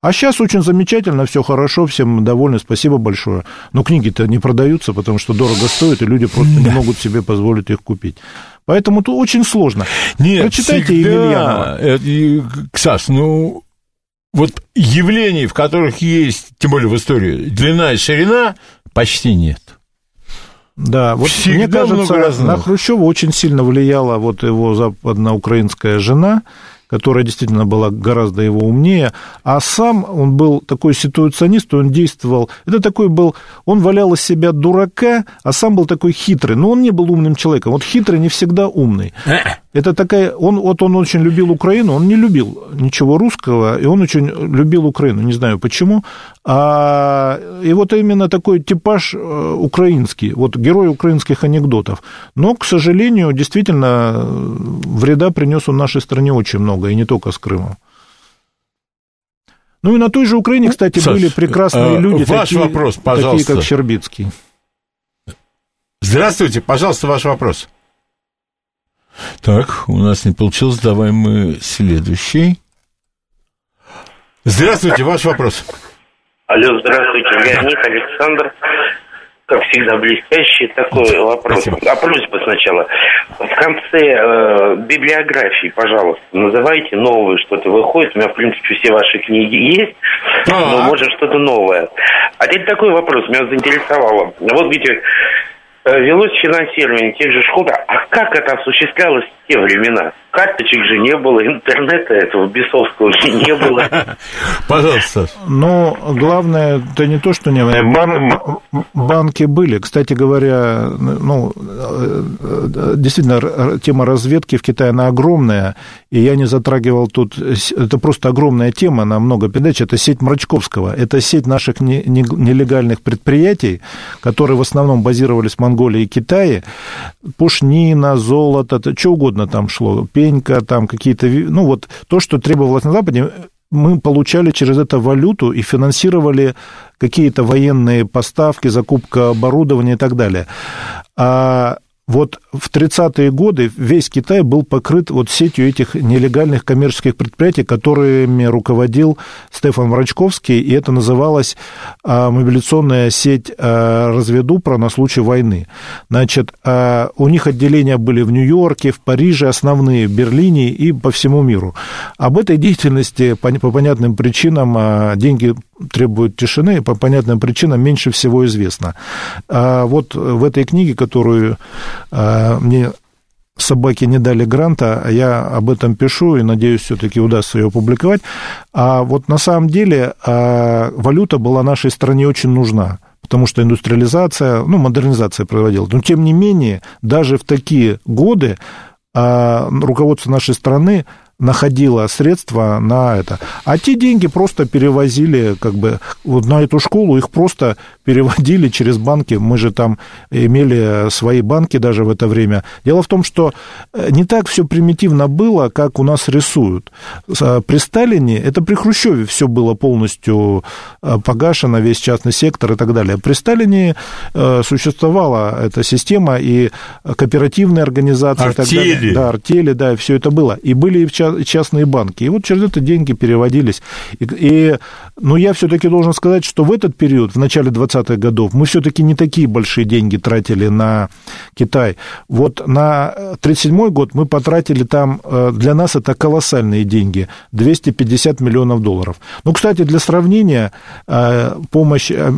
А сейчас очень замечательно, все хорошо, всем довольны, спасибо большое. Но книги-то не продаются, потому что дорого стоят, и люди просто да. не могут себе позволить их купить. Поэтому тут очень сложно. Нет, Прочитайте Емельянова. Это, Ксас, ну, вот явлений, в которых есть, тем более в истории, длина и ширина, почти нет. Да, вот Всегда мне кажется, на Хрущева очень сильно влияла вот его западноукраинская жена, которая действительно была гораздо его умнее, а сам он был такой ситуационист, он действовал, это такой был, он валял из себя дурака, а сам был такой хитрый, но он не был умным человеком, вот хитрый не всегда умный. Это такая, он, вот он очень любил Украину, он не любил ничего русского, и он очень любил Украину, не знаю почему, а, и вот именно такой типаж э, украинский, вот герой украинских анекдотов, но, к сожалению, действительно, вреда принес он нашей стране очень много, и не только с Крымом. Ну и на той же Украине, кстати, Саш, были прекрасные э, люди, ваш такие, вопрос, пожалуйста. такие как Щербицкий. Здравствуйте, пожалуйста, ваш вопрос. Так, у нас не получилось, давай мы следующий. Здравствуйте, ваш вопрос. Алло, здравствуйте, Леонид Александр. Как всегда, блестящий такой Спасибо. вопрос. А просьба сначала. В конце э, библиографии, пожалуйста, называйте новые что-то выходит. У меня, в принципе, все ваши книги есть, А-а-а. но может что-то новое. А теперь такой вопрос меня заинтересовало. Вот видите, велось финансирование тех же школ. А как это осуществлялось в те времена? Карточек же не было, интернета этого бесовского не было. Пожалуйста. Но главное, это не то, что не было. Бан, банки были. Кстати говоря, ну, э, действительно, тема разведки в Китае, она огромная, и я не затрагивал тут... Это просто огромная тема на много передач. Это сеть Мрачковского. Это сеть наших нелегальных предприятий, которые в основном базировались в Монголии и Китае. Пушнина, золото, что угодно там шло, пенька, там какие-то... Ну, вот то, что требовалось на Западе, мы получали через это валюту и финансировали какие-то военные поставки, закупка оборудования и так далее. А вот в 30-е годы весь Китай был покрыт вот сетью этих нелегальных коммерческих предприятий, которыми руководил Стефан Врачковский, и это называлось а, мобилизационная сеть а, разведупра на случай войны. Значит, а, у них отделения были в Нью-Йорке, в Париже, основные в Берлине и по всему миру. Об этой деятельности по понятным причинам деньги требуют тишины, по понятным причинам меньше всего известно. А вот в этой книге, которую а, мне собаки не дали гранта, а я об этом пишу и надеюсь, все-таки удастся ее опубликовать. А вот на самом деле а, валюта была нашей стране очень нужна потому что индустриализация, ну, модернизация проводилась. Но, тем не менее, даже в такие годы руководство нашей страны находила средства на это. А те деньги просто перевозили как бы вот на эту школу, их просто переводили через банки. Мы же там имели свои банки даже в это время. Дело в том, что э, не так все примитивно было, как у нас рисуют. А, при Сталине, это при Хрущеве все было полностью э, погашено, весь частный сектор и так далее. При Сталине э, существовала эта система и кооперативные организации артели. и так далее. Да, артели, да, все это было. И были и частные банки. И вот через это деньги переводились. И, и но я все-таки должен сказать, что в этот период, в начале 20-х годов, мы все-таки не такие большие деньги тратили на Китай. Вот на 1937 год мы потратили там, э, для нас это колоссальные деньги, 250 миллионов долларов. Ну, кстати, для сравнения, э, помощь э,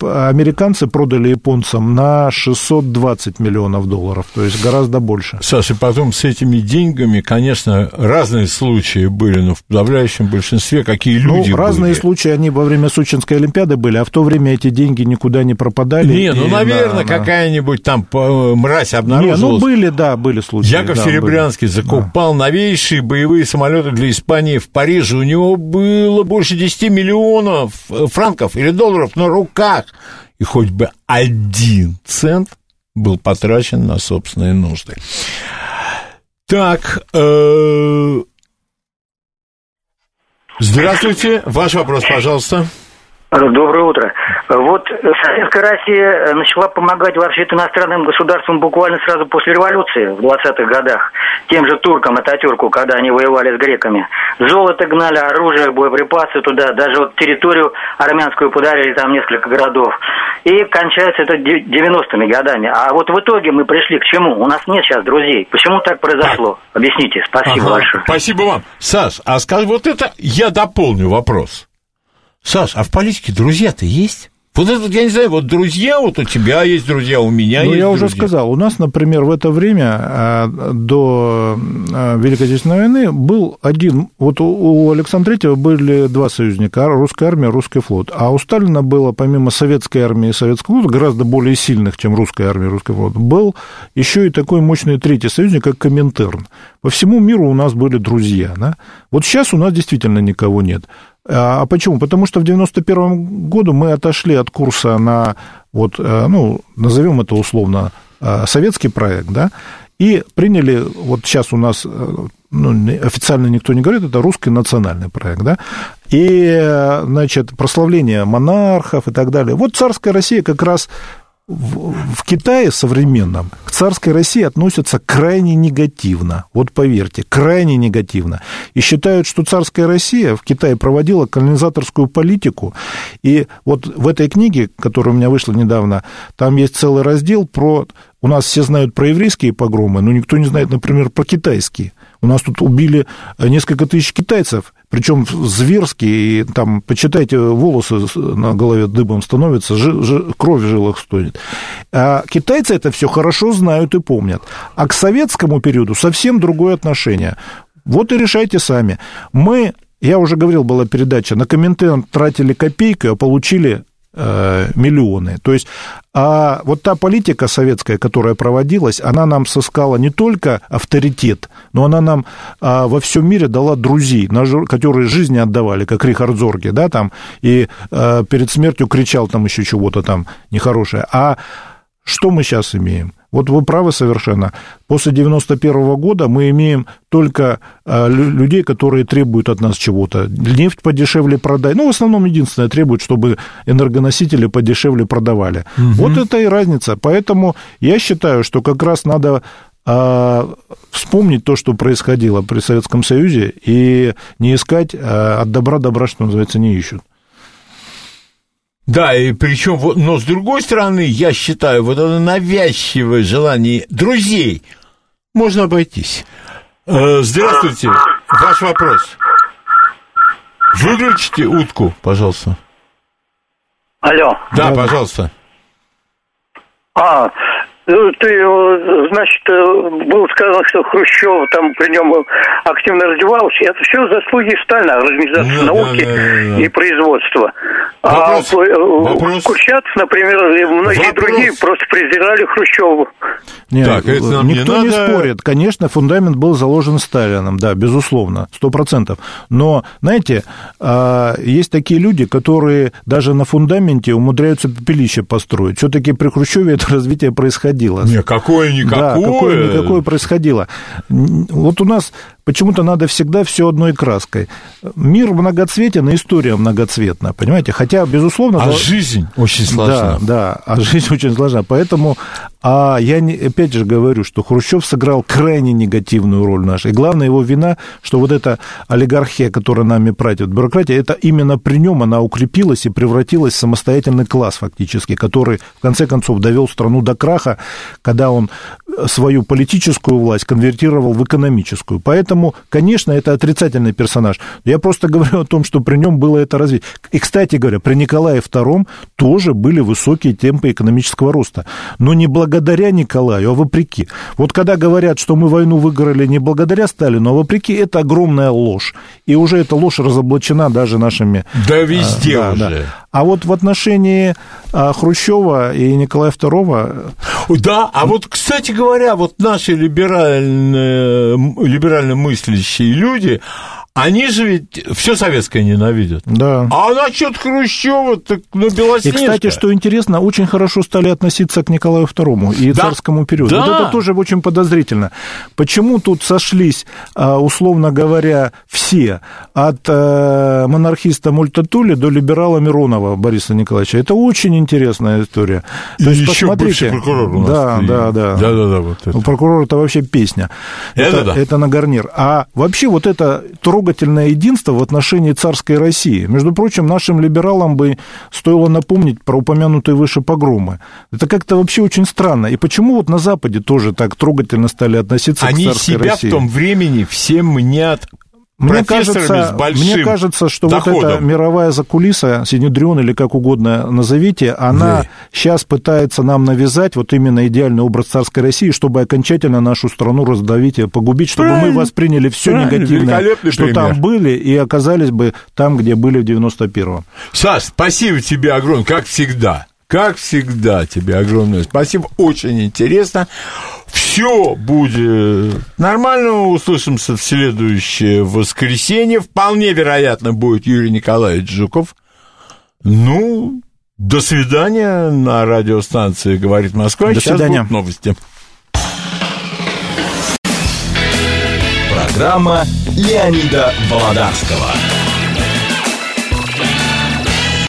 американцы продали японцам на 620 миллионов долларов, то есть гораздо больше. Саша, потом с этими деньгами, конечно, разные случаи были, но в подавляющем большинстве какие ну, люди разные случаи, они во время Сочинской Олимпиады были, а в то время эти деньги никуда не пропадали. Не, ну, наверное, на, какая-нибудь там э, мразь обнаружилась. Не, ну, были, да, были случаи. Яков да, Серебрянский были. закупал да. новейшие боевые самолеты для Испании в Париже. У него было больше 10 миллионов э, франков или долларов на руках. И хоть бы один цент был потрачен на собственные нужды. Так, э, Здравствуйте. Ваш вопрос, пожалуйста. Доброе утро. Вот Советская Россия начала помогать вообще-то иностранным государствам буквально сразу после революции в 20-х годах. Тем же туркам, Ататюрку, когда они воевали с греками. Золото гнали, оружие, боеприпасы туда. Даже вот территорию армянскую подарили, там несколько городов. И кончается это 90-ми годами. А вот в итоге мы пришли к чему? У нас нет сейчас друзей. Почему так произошло? Объясните. Спасибо Ага. большое. Спасибо вам. Саш, а скажи, вот это я дополню вопрос. Саш, а в политике друзья-то есть? Вот это, я не знаю, вот друзья, вот у тебя есть друзья, у меня Ну, есть я уже друзья. сказал, у нас, например, в это время а, до а, Великой Отечественной войны был один, вот у- Александра Третьего были два союзника, а, русская армия, русский флот, а у Сталина было, помимо советской армии и советского флота, гораздо более сильных, чем русская армия и русский флот, был еще и такой мощный третий союзник, как Коминтерн. По всему миру у нас были друзья, да? Вот сейчас у нас действительно никого нет. А почему? Потому что в 91 году мы отошли от курса на, вот, э, ну, назовем это условно, э, советский проект, да, и приняли, вот сейчас у нас, э, ну, официально никто не говорит, это русский национальный проект, да, и, значит, прославление монархов и так далее. Вот царская Россия как раз в, в Китае современном к царской России относятся крайне негативно. Вот поверьте, крайне негативно. И считают, что царская Россия в Китае проводила колонизаторскую политику. И вот в этой книге, которая у меня вышла недавно, там есть целый раздел про... У нас все знают про еврейские погромы, но никто не знает, например, про китайские. У нас тут убили несколько тысяч китайцев, причем зверские, и там, почитайте, волосы на голове дыбом становятся, жи- жи- кровь в жилах стонет. А китайцы это все хорошо знают и помнят. А к советскому периоду совсем другое отношение. Вот и решайте сами. Мы, я уже говорил, была передача, на Коминтерн тратили копейку, а получили миллионы. То есть а вот та политика советская, которая проводилась, она нам сыскала не только авторитет, но она нам а, во всем мире дала друзей, которые жизни отдавали, как Рихард Зорге, да, там, и а, перед смертью кричал там еще чего-то там нехорошее. А что мы сейчас имеем? Вот вы правы совершенно. После 91 года мы имеем только лю- людей, которые требуют от нас чего-то. Нефть подешевле продай. Ну, в основном единственное требует, чтобы энергоносители подешевле продавали. Вот это и разница. Поэтому я считаю, что как раз надо а, вспомнить то, что происходило при Советском Союзе, и не искать а, от добра добра, что называется, не ищут. Да, и причем, вот, но с другой стороны, я считаю, вот это навязчивое желание друзей можно обойтись. Э, здравствуйте, ваш вопрос. Выключите утку, пожалуйста. Алло. Да, пожалуйста. А, ну, ты, э, значит, э, было сказано, что Хрущев там при нем активно развивался. Это все заслуги Сталина, организации Да, науки да, да, да. и производства. Вопрос. А э, Вопрос. Курчатов, например, и многие Вопрос. другие просто презирали Хрущева. Нет, Так, это нам не никто не, надо. спорит. Конечно, фундамент был заложен Сталином, да, безусловно, сто процентов. Но, знаете, а, есть такие люди, которые даже на фундаменте умудряются пепелище построить. Все-таки при Хрущеве это развитие происходило. Не, какое-никакое. Да, какое-никакое происходило. Вот у нас почему-то надо всегда все одной краской. Мир многоцветен, и история многоцветна, понимаете? Хотя, безусловно... А зал- жизнь очень сложна. Да, да, а жизнь очень сложна. Поэтому а я не, опять же говорю, что Хрущев сыграл крайне негативную роль наша. И главная его вина, что вот эта олигархия, которая нами правит, бюрократия, это именно при нем она укрепилась и превратилась в самостоятельный класс фактически, который в конце концов довел страну до краха, когда он свою политическую власть конвертировал в экономическую. Поэтому, конечно, это отрицательный персонаж. Я просто говорю о том, что при нем было это развитие. И, кстати говоря, при Николае II тоже были высокие темпы экономического роста. Но не благодаря Николаю, а вопреки. Вот когда говорят, что мы войну выиграли не благодаря Сталину, а вопреки, это огромная ложь. И уже эта ложь разоблачена даже нашими... Да везде а, да, уже. да. А вот в отношении а, Хрущева и Николая II Да, а вот, кстати говоря, вот наши либерально, либерально мыслящие люди, Они же ведь все советское ненавидят. Да. А насчет Хрущева, так ну И, Белоснежка. кстати, что интересно, очень хорошо стали относиться к Николаю II и Да. царскому периоду. Да. Вот это тоже очень подозрительно. Почему тут сошлись, а, условно говоря, все, от э, монархиста Мультатули до либерала Миронова Бориса Николаевича? Это очень интересная история. И То есть, еще посмотрите. бывший прокурор у нас. Да, И- да, да. Да-да-да, вот это. У прокурора это вообще песня. Это да. это на гарнир. А вообще вот это трогательное единство в отношении царской России. Между прочим, нашим либералам бы стоило напомнить про упомянутые выше погромы. Это как-то вообще очень странно. И почему вот на Западе тоже так трогательно стали относиться Они к царской себя России? в том времени все мнят Мне кажется, с большим мне кажется, что вот доходом. эта мировая закулиса, Синедрион или как угодно назовите, она Да. сейчас пытается нам навязать вот именно идеальный образ царской России, чтобы окончательно нашу страну раздавить и погубить, чтобы мы Правильно. восприняли все Правильно, негативное, что пример. там были, и оказались бы там, где были в 91-м. Саш, спасибо тебе огромное, как всегда. Как всегда тебе огромное спасибо, очень интересно. Все будет нормально, услышимся в следующее воскресенье. Вполне вероятно будет Юрий Николаевич Жуков. Ну, до свидания на радиостанции «Говорит Москва». До Сейчас свидания. будут новости. Программа Леонида Володарского.